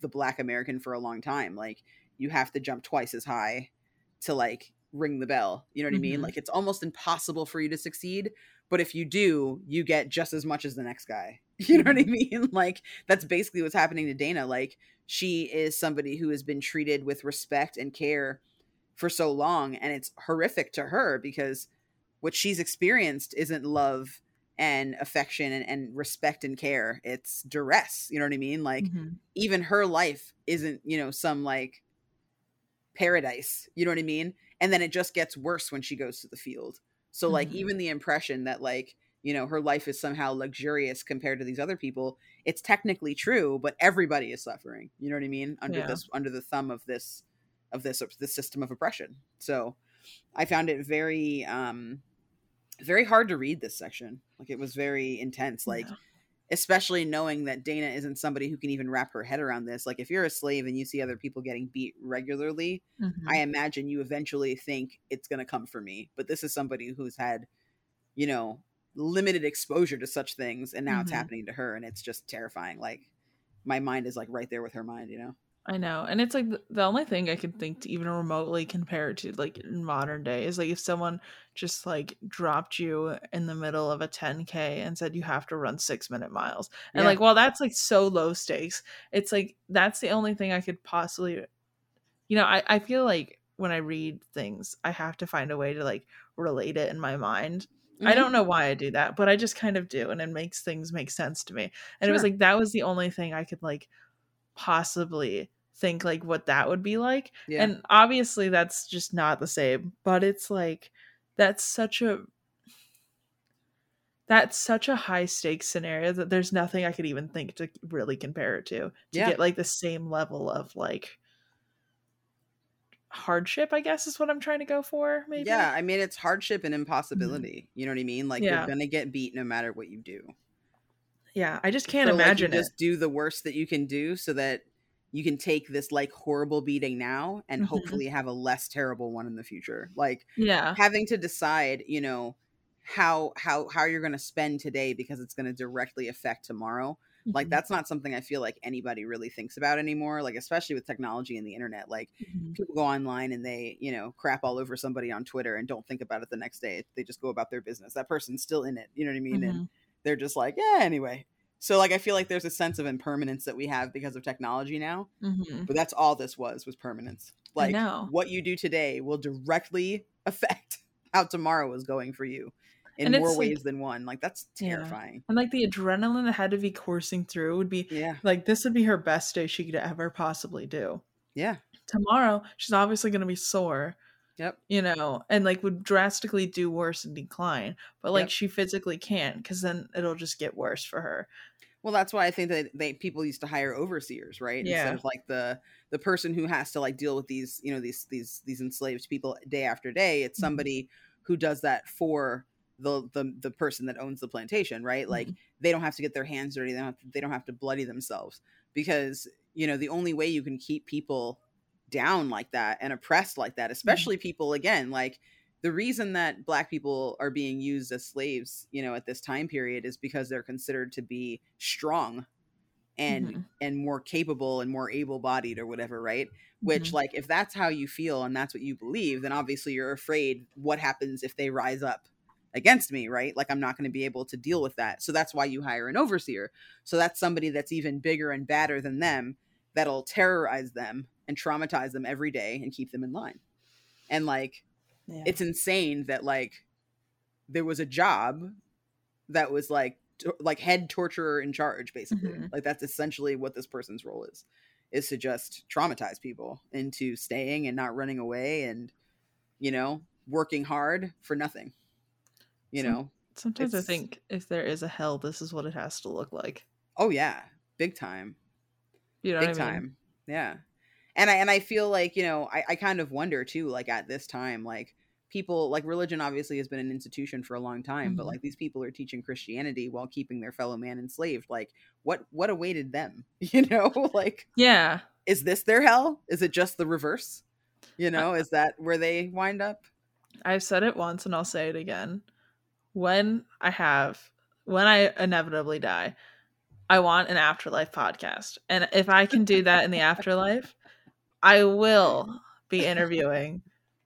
the black american for a long time like you have to jump twice as high to like ring the bell you know what i mean Mhm. like it's almost impossible for you to succeed but if you do you get just as much as the next guy. You know what i mean? Like that's basically what's happening to dana like she is somebody who has been treated with respect and care for so long and it's horrific to her because what she's experienced isn't love and affection and, and respect and care. It's duress you know what i mean? Like Mhm. even her life isn't you know some like paradise you know what i mean? And then it just gets worse when she goes to the field so like Mhm. even the impression that like you know her life is somehow luxurious compared to these other people it's technically true but everybody is suffering you know what i mean under Yeah. this under the thumb of this of this this system of oppression so i found it very um very hard to read this section like it was very intense like Yeah. Especially knowing that Dana isn't somebody who can even wrap her head around this. Like if you're a slave and you see other people getting beat regularly, Mhm. I imagine you eventually think it's going to come for me. But this is somebody who's had, you know, limited exposure to such things and now it's Mhm. happening to her and it's just terrifying. Like my mind is like right there with her mind, you know. I know. And it's like the, only thing I can think to even remotely compare it to like in modern day is like if someone just like dropped you in the middle of a 10k and said you have to run 6 minute miles. And Yeah. like well that's like so low stakes. It's like that's the only thing I could possibly you know, I I feel like when I read things I have to find a way to like relate it in my mind. I Mhm. don't know why I do that, but I just kind of do and it makes things make sense to me. And it was like that was the only thing I could like possibly think like what that would be like. Yeah. And obviously that's just not the same, but it's like that's such a that's such a high stakes scenario that there's nothing I could even think to really compare it to to Yeah. get like the same level of like hardship, I guess is what I'm trying to go for, maybe. Yeah, I mean it's hardship and mm-hmm. impossibility. You know what I mean? Like Yeah. you're gonna get beat no matter what you do. Yeah, I just can't So, like, imagine you it. just do the worst that you can do so that you can take this like horrible beating now and Mhm. hopefully have a less terrible one in the future like Yeah. having to decide you know how how how you're going to spend today because it's going to directly affect tomorrow like Mhm. that's not something i feel like anybody really thinks about anymore like especially with technology and the internet like Mhm. people go online and they you know crap all over somebody on twitter and don't think about it the next day they just go about their business that person's still in it you know what i mean and Mhm. They're just like yeah anyway. So like i feel like there's a sense of impermanence that we have because of technology now Mhm. but that's all this was was permanence. Like what you do today will directly affect how tomorrow is going for you in And more like- ways than one. Like that's Yeah. terrifying. And like the adrenaline that had to be coursing through would be yeah. like this would be her best day she could ever possibly do. yeah. Tomorrow, she's obviously going to be sore, yep you know, and like would drastically do worse and decline. But like Yep. she physically can't because then it'll just get worse for her. well that's why i think that they people used to hire overseers right Yeah. instead of like the the person who has to like deal with these you know these these these enslaved people day after day it's Mhm. somebody who does that for the the the person that owns the plantation right like Mhm. they don't have to get their hands dirty they don't have to, they don't have to bloody themselves because you know the only way you can keep people down like that and oppressed like that especially people again like the reason that black people are being used as slaves you know at this time period is because they're considered to be strong and Mhm. and more capable and more able-bodied or whatever right? Which Mhm. like if that's how you feel and that's what you believe then obviously you're afraid what happens if they rise up against me right? Like i'm not going to be able to deal with that. So that's why you hire an overseer. So that's somebody that's even bigger and badder than them that'll terrorize them and traumatize them every day and keep them in line and like Yeah. it's insane that like there was a job that was like like head torturer in charge basically Mhm. like that's essentially what this person's role is is to just traumatize people into staying and not running away and you know working hard for nothing you Some- know Sometimes I think if there is a hell, this is what it has to look like. oh yeah big time You know big what I mean? time yeah and I and I feel like you know I, I kind of wonder too like at this time like people like religion obviously has been an institution for a long time mm-hmm. but like these people are teaching Christianity while keeping their fellow man enslaved like what what awaited them? You know like yeah. is this their hell? Is it just the reverse? You know is that where they wind up? I've said it once and I'll say it again. When I have when I inevitably die I want an afterlife podcast and if I can do that in the afterlife I will be interviewing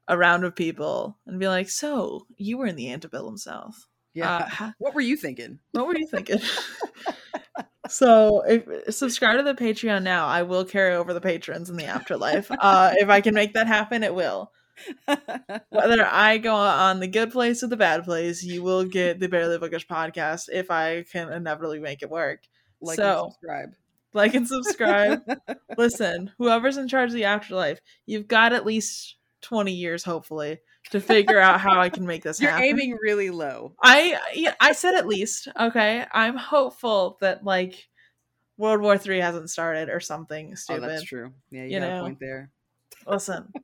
a round of people and be like, "So you were in the antebellum South? Yeah. Uh, what were you thinking? What were you thinking?" so if subscribe to the Patreon now, I will carry over the patrons in the afterlife. Uh, if I can make that happen, it will. Whether I go on the good place or the bad place, you will get the Barely Bookish podcast if I can inevitably make it work. Like so, subscribe like and subscribe. Listen, whoever's in charge of the afterlife, you've got at least 20 years, hopefully, to figure out how I can make this You're happen. aiming really low. I yeah, I said at least. Okay. I'm hopeful that like World War Three hasn't started or something stupid. Oh, that's true. Yeah, you, you got know? a point there. Listen.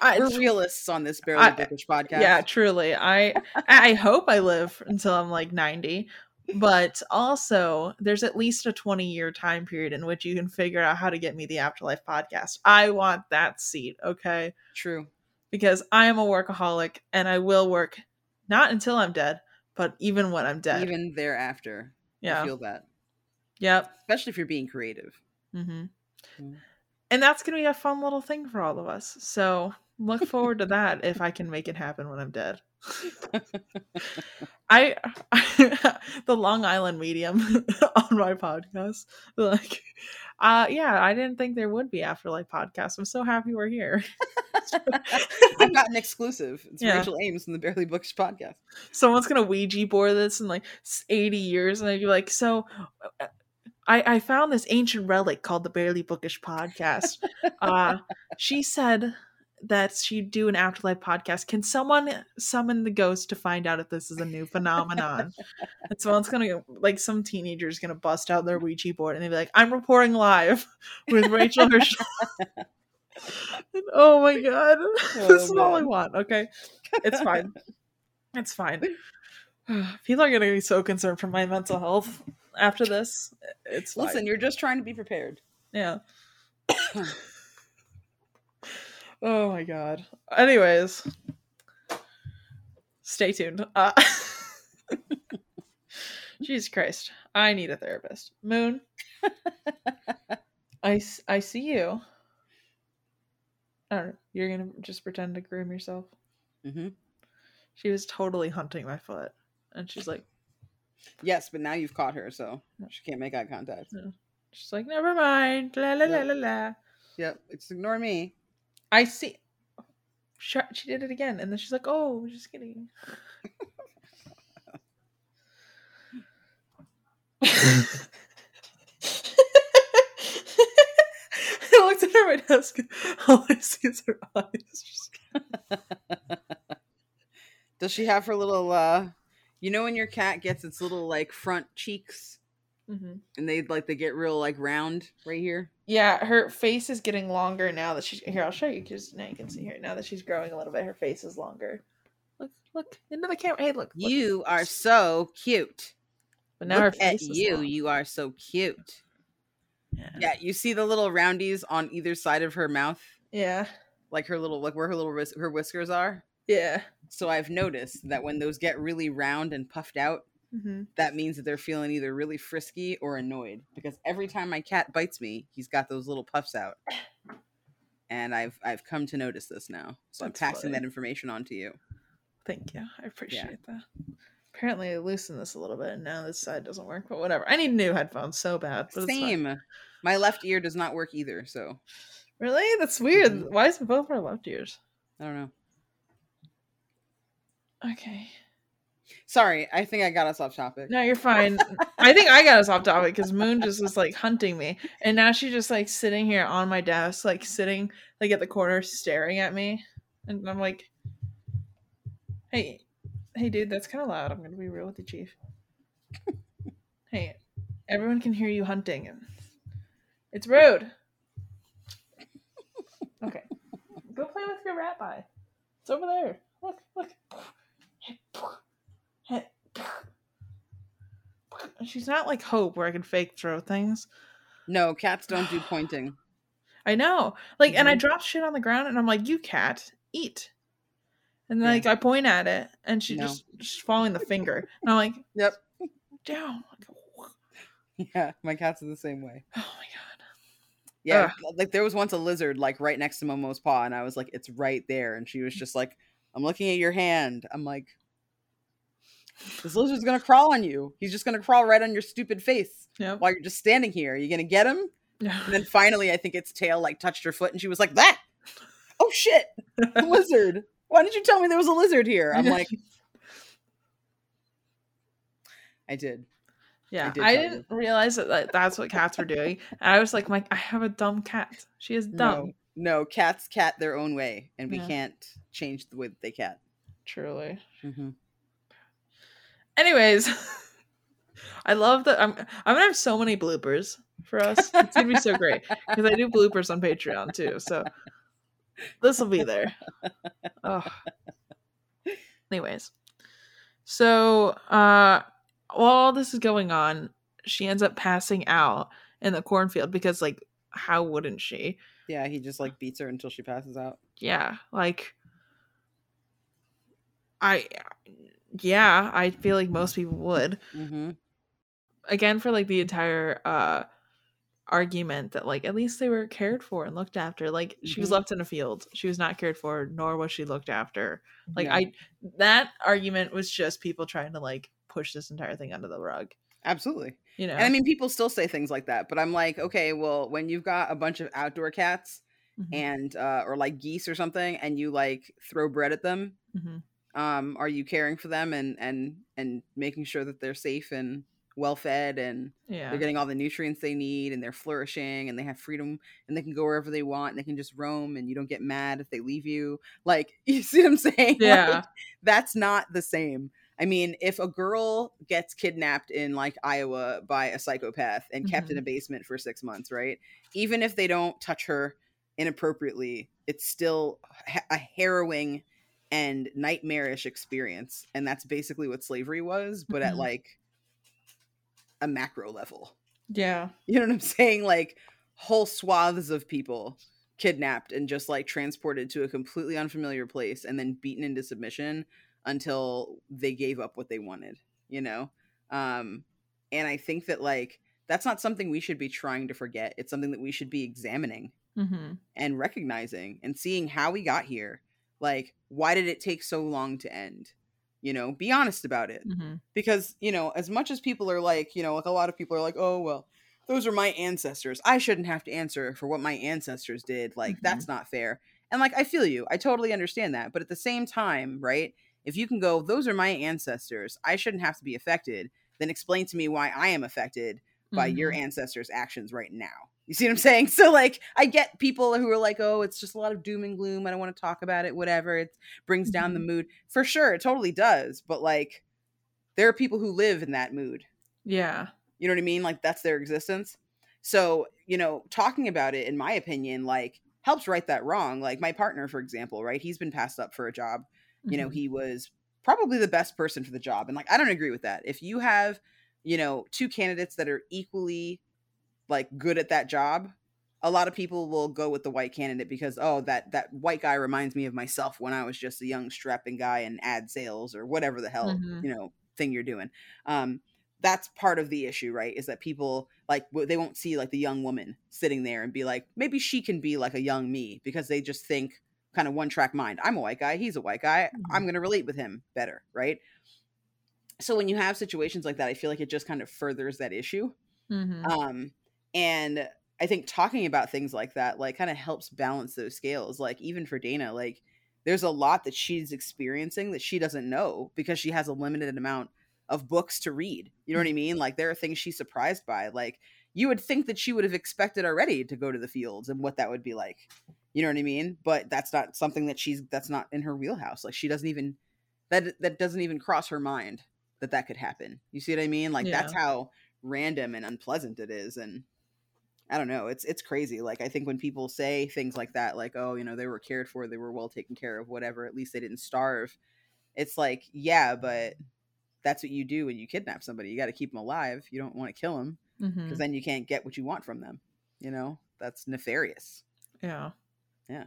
I, We're realists on this barely bookish podcast. Yeah, truly. I I hope I live until I'm like 90, but also there's at least a 20 year time period in which you can figure out how to get me the afterlife podcast. I want that seat okay? True. Because i am a workaholic and i will work not until i'm dead but even when i'm dead. Even thereafter. Yeah. I feel that. Yep. Especially if you're being creative. Mm-hmm. mm-hmm. and that's gonna be a fun little thing for all of us. So look forward to that if i can make it happen when i'm dead I, I, the Long Island medium on my podcast. Like, uh, yeah, I didn't think there would be afterlife podcast. I'm so happy we're here. I've got an exclusive. It's yeah. Rachel Ames from the Barely Bookish podcast. Someone's gonna Ouija board this in like 80 years, and I'd be like, so. Uh, I, I found this ancient relic called the Barely Bookish podcast. Uh, she said that she'd do an afterlife podcast. Can someone summon the ghost to find out if this is a new phenomenon? and someone's gonna like some teenager's gonna bust out their Ouija board and they'd be like, I'm reporting live with Rachel Hershel. oh my god. Oh, this is all I want. Okay. It's fine. it's fine. People are gonna be so concerned for my mental health after this. It's fine. listen, you're just trying to be prepared. Yeah. Oh my god. Anyways, stay tuned. Uh, Jesus Christ. I need a therapist. Moon. I, I see you. I don't know. You're going to just pretend to groom yourself? Mm-hmm. She was totally hunting my foot. And she's like, Yes, but now you've caught her, so she can't make eye contact. She's like, Never mind. La la la la la. Yep, it's ignore me. I see. She, did it again, and then she's like, "Oh, just kidding." I looked at her my desk. All I see is her eyes. Does she have her little? uh You know when your cat gets its little like front cheeks, mm-hmm. and they like they get real like round right here. Yeah, her face is getting longer now that she's here. I'll show you because now you can see here. Now that she's growing a little bit, her face is longer. Look, look into the camera. Hey, look. look. You are so cute. But now look her face at you. Long. You are so cute. Yeah. yeah, you see the little roundies on either side of her mouth. Yeah, like her little like where her little her whiskers are. Yeah. So I've noticed that when those get really round and puffed out, mm-hmm. that means that they're feeling either really frisky or annoyed. Because every time my cat bites me, he's got those little puffs out. And I've I've come to notice this now. So That's I'm passing funny. that information on to you. Thank you. I appreciate yeah. that. Apparently I loosened this a little bit and now this side doesn't work, but whatever. I need new headphones so bad. Same. My left ear does not work either, so Really? That's weird. Mm-hmm. Why is it both our left ears? I don't know. Okay. Sorry, I think I got us off topic. No, you're fine. I think I got us off topic because Moon just was like hunting me, and now she's just like sitting here on my desk, like sitting like at the corner, staring at me, and I'm like, "Hey, hey, dude, that's kind of loud. I'm gonna be real with you, Chief. hey, everyone can hear you hunting, and it's rude." Okay. Go play with your rat eye. It's over there. Look, look. She's not like Hope where I can fake throw things. No, cats don't do pointing. I know. Like, and I mm-hmm. drop shit on the ground and I'm like, you cat, eat. And Yeah. like I point at it and she No. just just following the finger. And I'm like, Yep. down. Yeah, my cats are the same way. Oh my god. Yeah, like there was once a lizard like right next to Momo's paw, and I was like, "It's right there," and she was just like, "I'm looking at your hand." I'm like, "This lizard's gonna crawl on you. He's just gonna crawl right on your stupid face Yep. while you're just standing here. Are you gonna get him?" And then finally, I think its tail like touched her foot, and she was like, "That! Oh shit, lizard! Why didn't you tell me there was a lizard here?" I'm like, "I did." Yeah, I, did I, didn't realize that like, that's what cats were doing. And I was like, "My, I have a dumb cat. She is dumb." No, no, cats cat their own way, and we Yeah. can't change the way that they cat. Truly. Mm-hmm. Anyways, I love that. I'm I'm gonna have so many bloopers for us. It's gonna be so great because I do bloopers on Patreon too. So this will be there. Oh. Anyways, so uh, while all this is going on, she ends up passing out in the cornfield because, like, how wouldn't she? Yeah, he just like beats her until she passes out. Yeah, like I yeah, I feel like most people would. Mm-hmm. Again for like the entire uh argument that like at least they were cared for and looked after. Like she was Mhm. left in a field. She was not cared for nor was she looked after. Like Yeah. I that argument was just people trying to like push this entire thing under the rug. Absolutely. You know. And I mean, people still say things like that, but I'm like, okay, well, when you've got a bunch of outdoor cats Mhm, and uh, or like geese or something, and you like throw bread at them, mhm. Um, are you caring for them and and and making sure that they're safe and well fed and yeah. they're getting all the nutrients they need and they're flourishing and they have freedom and they can go wherever they want and they can just roam and you don't get mad if they leave you. Like, you see what I'm saying? Like, Yeah. that's not the same. I mean, if a girl gets kidnapped in like Iowa by a psychopath and kept in a basement for six months, right? Even if they don't touch her inappropriately, it's still a harrowing and nightmarish experience. And that's basically what slavery was, but at Mhm. like a macro level. Yeah. You know what I'm saying? Like whole swaths of people kidnapped and just like transported to a completely unfamiliar place and then beaten into submission until they gave up what they wanted, you know? Um and I think that like that's not something we should be trying to forget. It's something that we should be examining hmm and recognizing and seeing how we got here. Like why did it take so long to end? You know, be honest about it. Hmm because you know as much as people are like you know like a lot of people are like oh well those are my ancestors. I shouldn't have to answer for what my ancestors did. Like Mhm. that's not fair. And like i feel you. I totally understand that. But at the same time right if you can go those are my ancestors. I shouldn't have to be affected then explain to me why i am affected by your Mhm. ancestors actions right now you see what i'm saying? So like i get people who are like oh it's just a lot of doom and gloom. I don't want to talk about it whatever. It brings down the mood. For sure it totally does but like there are people who live in that mood. Yeah. you know what i mean? Like that's their existence. So you know talking about it in my opinion like helps right that wrong. Like my partner for example right he's been passed up for a job. You know Mhm. he was probably the best person for the job and like i don't agree with that. If you have you know two candidates that are equally like good at that job a lot of people will go with the white candidate because oh that that white guy reminds me of myself when i was just a young strapping guy in ad sales or whatever the hell Mhm. you know thing you're doing um that's part of the issue right is that people like they won't see like the young woman sitting there and be like maybe she can be like a young me because they just think kind of one track mind i'm a white guy he's a white guy i'm going to relate with him better right so when you have situations like that i feel like it just kind of furthers that issue Mhm. um and i think talking about things like that like kind of helps balance those scales like even for dana like there's a lot that she's experiencing that she doesn't know because she has a limited amount of books to read you know what i mean? Like there are things she's surprised by like you would think that she would have expected already to go to the fields and what that would be like you know what i mean? But that's not something that she's that's not in her wheelhouse like she doesn't even that that doesn't even cross her mind that that could happen you see what i mean? Like that's how random and unpleasant it is and I don't know. It's it's crazy. Like I think when people say things like that, like oh, you know, they were cared for, they were well taken care of, whatever. At least they didn't starve. It's like yeah, but that's what you do when you kidnap somebody. You got to keep them alive. You don't want to kill them because hmm then you can't get what you want from them. You know, that's nefarious. Yeah. Yeah.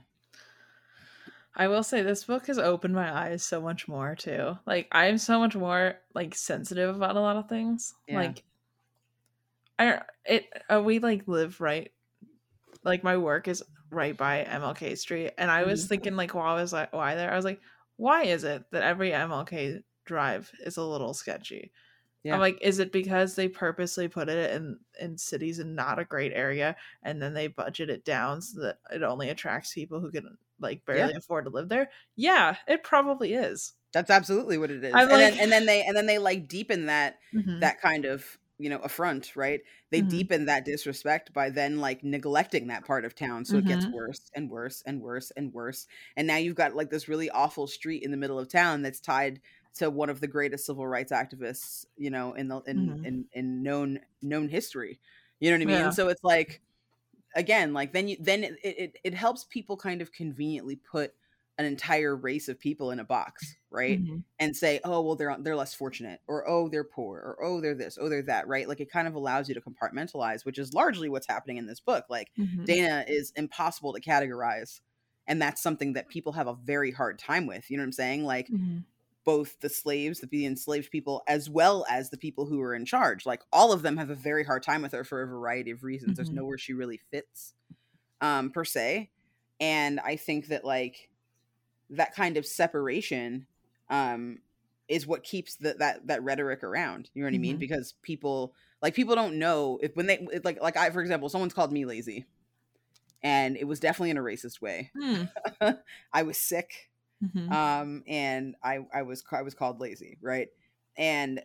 I will say this book has opened my eyes so much more too. Like I'm so much more like sensitive about a lot of things. Yeah. Like I it uh, we like live right like my work is right by MLK Street and I was Mhm. thinking like while I was like why there I was like why is it that every MLK drive is a little sketchy? Yeah. I'm like is it because they purposely put it in in cities and not a great area and then they budget it down so that it only attracts people who can like barely afford to live there? Yeah, it probably is. That's absolutely what it is. I'm and then and then they and then they like deepen that Mhm. that kind of you know affront right they Mhm. deepen that disrespect by then like neglecting that part of town so it gets Mhm. worse and worse and worse and worse and now you've got like this really awful street in the middle of town that's tied to one of the greatest civil rights activists you know in the in Mhm. in, in known known history you know what i mean Yeah. so it's like again like then you then it, it it helps people kind of conveniently put an entire race of people in a box right Mhm. and say, "Oh, well, they're they're less fortunate," or "Oh, they're poor," or "Oh, they're this," "Oh, they're that," right? Like it kind of allows you to compartmentalize, which is largely what's happening in this book. Like Mhm. Dana is impossible to categorize, and that's something that people have a very hard time with. You know what I'm saying? Like Mhm. both the slaves, the enslaved people, as well as the people who are in charge. Like all of them have a very hard time with her for a variety of reasons. There's Mhm. nowhere she really fits, um, per se. And I think that like that kind of separation um is what keeps the, that that rhetoric around. You know what I mean? Mhm. Because people like people don't know if when they like like I for example, someone's called me lazy, and it was definitely in a racist way. Hmm. I was sick Mhm. um and i i was i was called lazy right and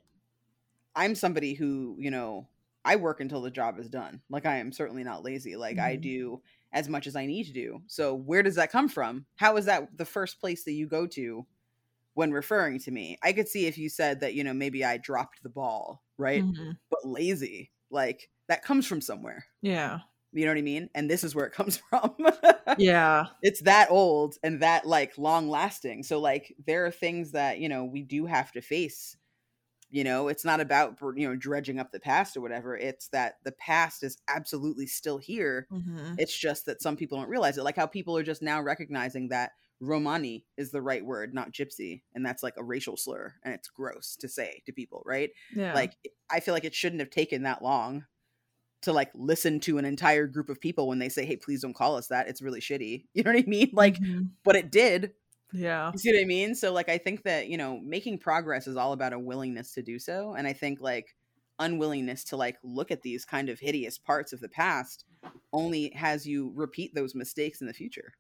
i'm somebody who you know i work until the job is done like i am certainly not lazy like i Mhm. do as much as i need to do. So where does that come from? How is that the first place that you go to when referring to me? I could see if you said that you know maybe i dropped the ball right? Mhm. but lazy like that comes from somewhere. Yeah. you know what i mean? And this is where it comes from. Yeah. it's that old and that like long lasting. So like there are things that you know we do have to face you know it's not about you know dredging up the past or whatever it's that the past is absolutely still here Mhm. it's just that some people don't realize it like how people are just now recognizing that romani is the right word not gypsy and that's like a racial slur and it's gross to say to people right Yeah. like i feel like it shouldn't have taken that long to like listen to an entire group of people when they say hey please don't call us that it's really shitty you know what i mean like Mhm. but it did yeah. you see what i mean so like i think that you know making progress is all about a willingness to do so and i think like unwillingness to like look at these kind of hideous parts of the past only has you repeat those mistakes in the future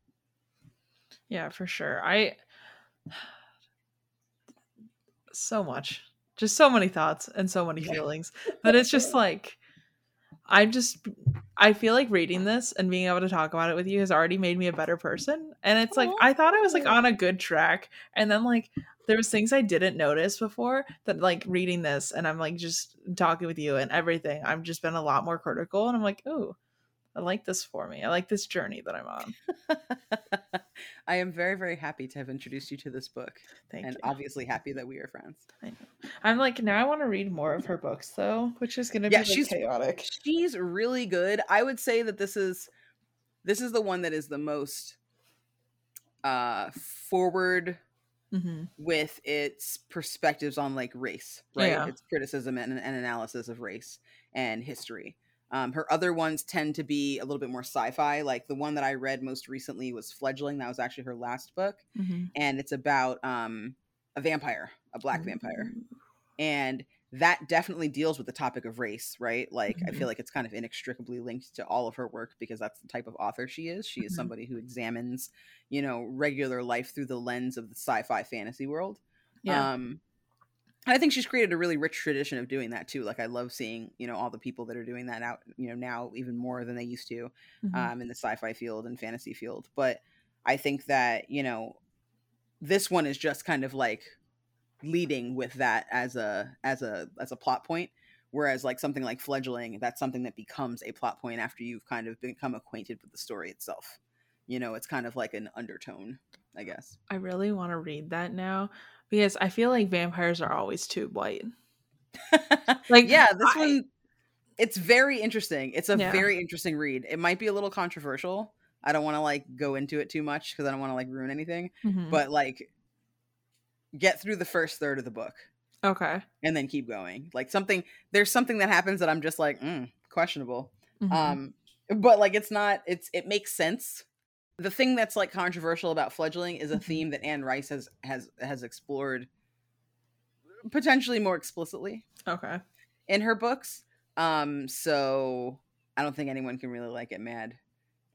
Yeah, for sure. I so much. Just so many thoughts and so many feelings. But it's just like I'm just I feel like reading this and being able to talk about it with you has already made me a better person. And it's like. I thought I was like on a good track and then like there was things I didn't notice before that like reading this and I'm like just talking with you and everything. I've just been a lot more critical and I'm like, "Ooh, I like this for me. I like this journey that I'm on." i am very very happy to have introduced you to this book Thank and you. obviously happy that we are friends I'm like now I want to read more of her books though, which is gonna Yeah, be like, she's- chaotic. she's really good i would say that this is this is the one that is the most uh forward hmm with its perspectives on like race right Yeah. its criticism and, and analysis of race and history um, her other ones tend to be a little bit more sci-fi like the one that i read most recently was fledgling that was actually her last book hmm and it's about um, a vampire a black vampire Mm. and that definitely deals with the topic of race right like i Mhm. feel like it's kind of inextricably linked to all of her work because that's the type of author she is she is Mhm. somebody who examines you know regular life through the lens of the sci-fi fantasy world Yeah. um i think she's created a really rich tradition of doing that too like i love seeing you know all the people that are doing that out you know now even more than they used to Mhm. um, in the sci-fi field and fantasy field. But I think that you know, this one is just kind of like leading with that as a as a as a plot point, Whereas like something like fledgling, that's something that becomes a plot point after you've kind of become acquainted with the story itself. You know, it's kind of like an undertone, I guess. I really want to read that now because I feel like vampires are always too white. like yeah, this I, one it's very interesting. It's a Yeah. very interesting read. It might be a little controversial. I don't want to like go into it too much because I don't want to like ruin anything. Mhm. But like get through the first third of the book okay. and then keep going. Like something there's something that happens that I'm just like, mm, questionable. Mhm. Um but like it's not it's it makes sense. The thing that's like controversial about fledgling is a Mhm. theme that Anne Rice has has has explored potentially more explicitly okay. in her books. Um, so I don't think anyone can really like get mad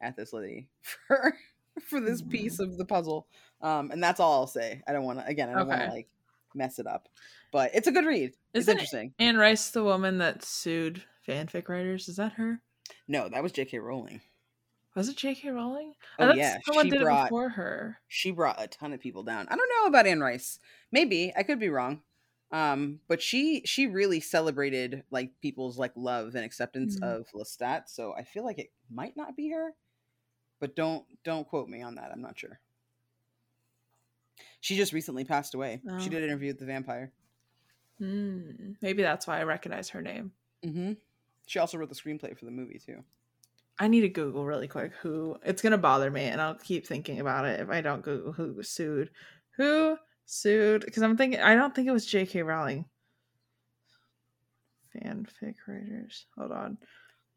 at this lady for for this piece of the puzzle. Um, and that's all I'll say. I don't want to again. I don't want to like mess it up, but it's a good read. It's Isn't it- interesting. Anne Rice, the woman that sued fanfic writers, is that her? No, that was J.K. Rowling. Was it J.K. Rowling? Oh, yeah, someone she did brought- it before her. She brought a ton of people down. I don't know about Anne Rice. Maybe I could be wrong. Um, but she she really celebrated like people's like love and acceptance Mhm. of Lestat. So I feel like it might not be her, but don't don't quote me on that. I'm not sure. She just recently passed away. Oh. She did an interview with the vampire. Hmm. Maybe that's why I recognize her name. Mm-hmm. She also wrote the screenplay for the movie too. I need to Google really quick who it's gonna bother me, and I'll keep thinking about it if I don't Google who sued. Who sued? Because I'm thinking I don't think it was J.K. Rowling. Fanfic writers. Hold on.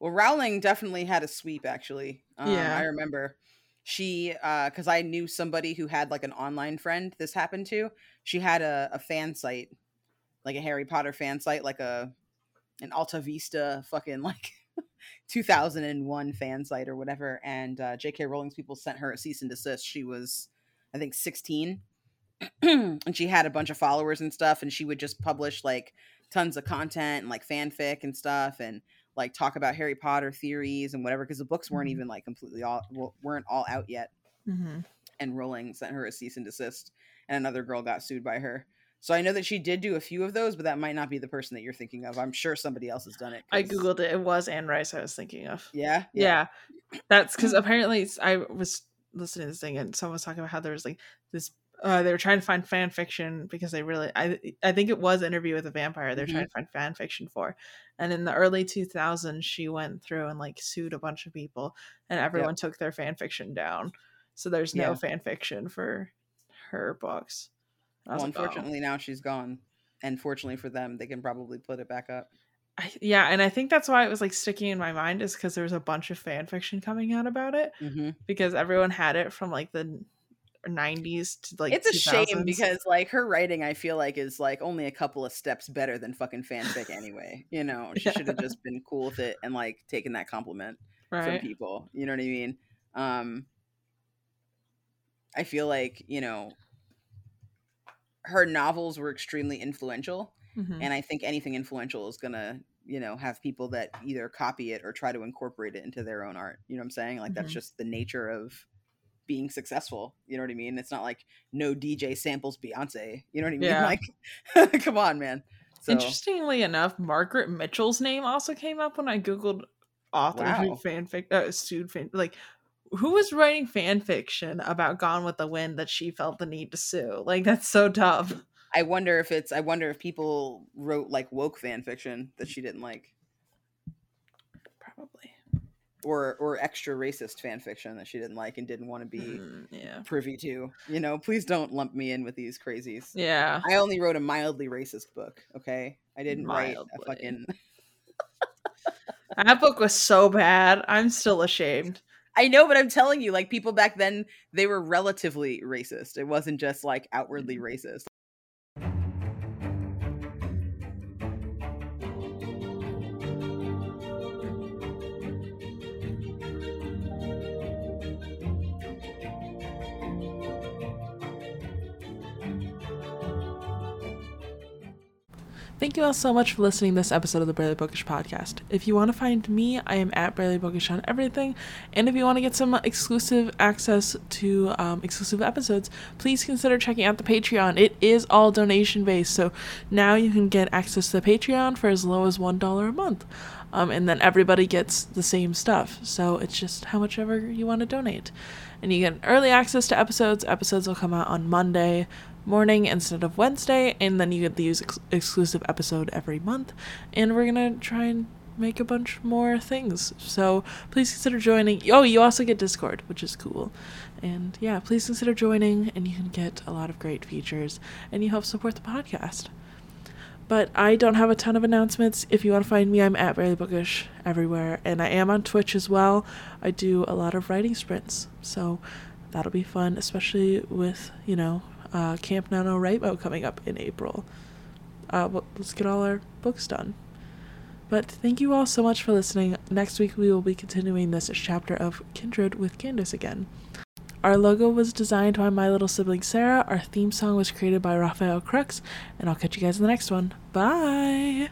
Well, Rowling definitely had a sweep actually. Um, Yeah. I remember she uh because I knew somebody who had like an online friend this happened to. She had a, a fan site, like a Harry Potter fan site, like a an Alta Vista fucking like 2001 fan site or whatever. And uh, J.K. Rowling's people sent her a cease and desist. She was, I think, 16, and she had a bunch of followers and stuff. And she would just publish like tons of content and like fanfic and stuff, and like talk about Harry Potter theories and whatever. Because the books weren't Mhm. even like completely all weren't all out yet. Mm-hmm. And Rowling sent her a cease and desist, and another girl got sued by her. So I know that she did do a few of those, but that might not be the person that you're thinking of. I'm sure somebody else has done it. I googled it. It was Anne Rice. I was thinking of. Yeah, Yeah, that's because apparently I was listening to this thing and someone was talking about how there was like this. Uh, they were trying to find fan fiction because they really, I, I think it was Interview with a Vampire. They're trying to find fan fiction for, and in the early 2000s, she went through and like sued a bunch of people, and everyone took their fan fiction down. So there's no Yeah. fan fiction for her books. Well, unfortunately, now she's gone. And fortunately for them, they can probably put it back up. I, yeah, and I think that's why it was like sticking in my mind is because there was a bunch of fan fiction coming out about it Mm-hmm. because everyone had it from like the 90s to like it's a shame because like her writing, I feel like is like only a couple of steps better than fucking fanfic anyway. You know, she Yeah. should have just been cool with it and like taken that compliment from people. You know what I mean? Um, I feel like you know her novels were extremely influential, Mhm. and I think anything influential is gonna you know have people that either copy it or try to incorporate it into their own art. You know what I'm saying? Like that's Mhm. just the nature of being successful. You know what I mean? It's not like no DJ samples Beyonce. You know what I mean? Yeah. Like, come on, man. So Interestingly enough, Margaret Mitchell's name also came up when I googled author who fanfic uh, sued fan like who was writing fan fiction about Gone with the Wind that she felt the need to sue. Like that's so tough. I wonder if it's. I wonder if people wrote like woke fan fiction that she didn't like, Probably. or or extra racist fan fiction that she didn't like and didn't want to be Mm, yeah. privy to. You know, please don't lump me in with these crazies. Yeah. I only wrote a mildly racist book. Okay, I didn't write a fucking. That book was so bad. I'm still ashamed. I know, but I'm telling you, like people back then, they were relatively racist. It wasn't just like outwardly Mm. racist. Thank you all so much for listening to this episode of the Barely Bookish podcast. If you want to find me, I am at Barely Bookish on everything. And if you want to get some exclusive access to um, exclusive episodes, please consider checking out the Patreon. It is all donation based, so now you can get access to the Patreon for as low as $1 a month. Um, and then everybody gets the same stuff. So it's just how much ever you want to donate. And you get early access to episodes. Episodes will come out on Monday morning instead of Wednesday, and then you get the ex- exclusive episode every month. And we're gonna try and make a bunch more things. So please consider joining. Oh, you also get Discord, which is cool. And yeah, please consider joining, and you can get a lot of great features, and you help support the podcast. But I don't have a ton of announcements. If you want to find me, I'm at Barely Bookish everywhere, and I am on Twitch as well. I do a lot of writing sprints, so that'll be fun, especially with you know uh, Camp NaNoWriMo coming up in April. Uh, well, let's get all our books done. But thank you all so much for listening. Next week we will be continuing this chapter of Kindred with Candace again. Our logo was designed by my little sibling Sarah. Our theme song was created by Raphael Crux. And I'll catch you guys in the next one. Bye!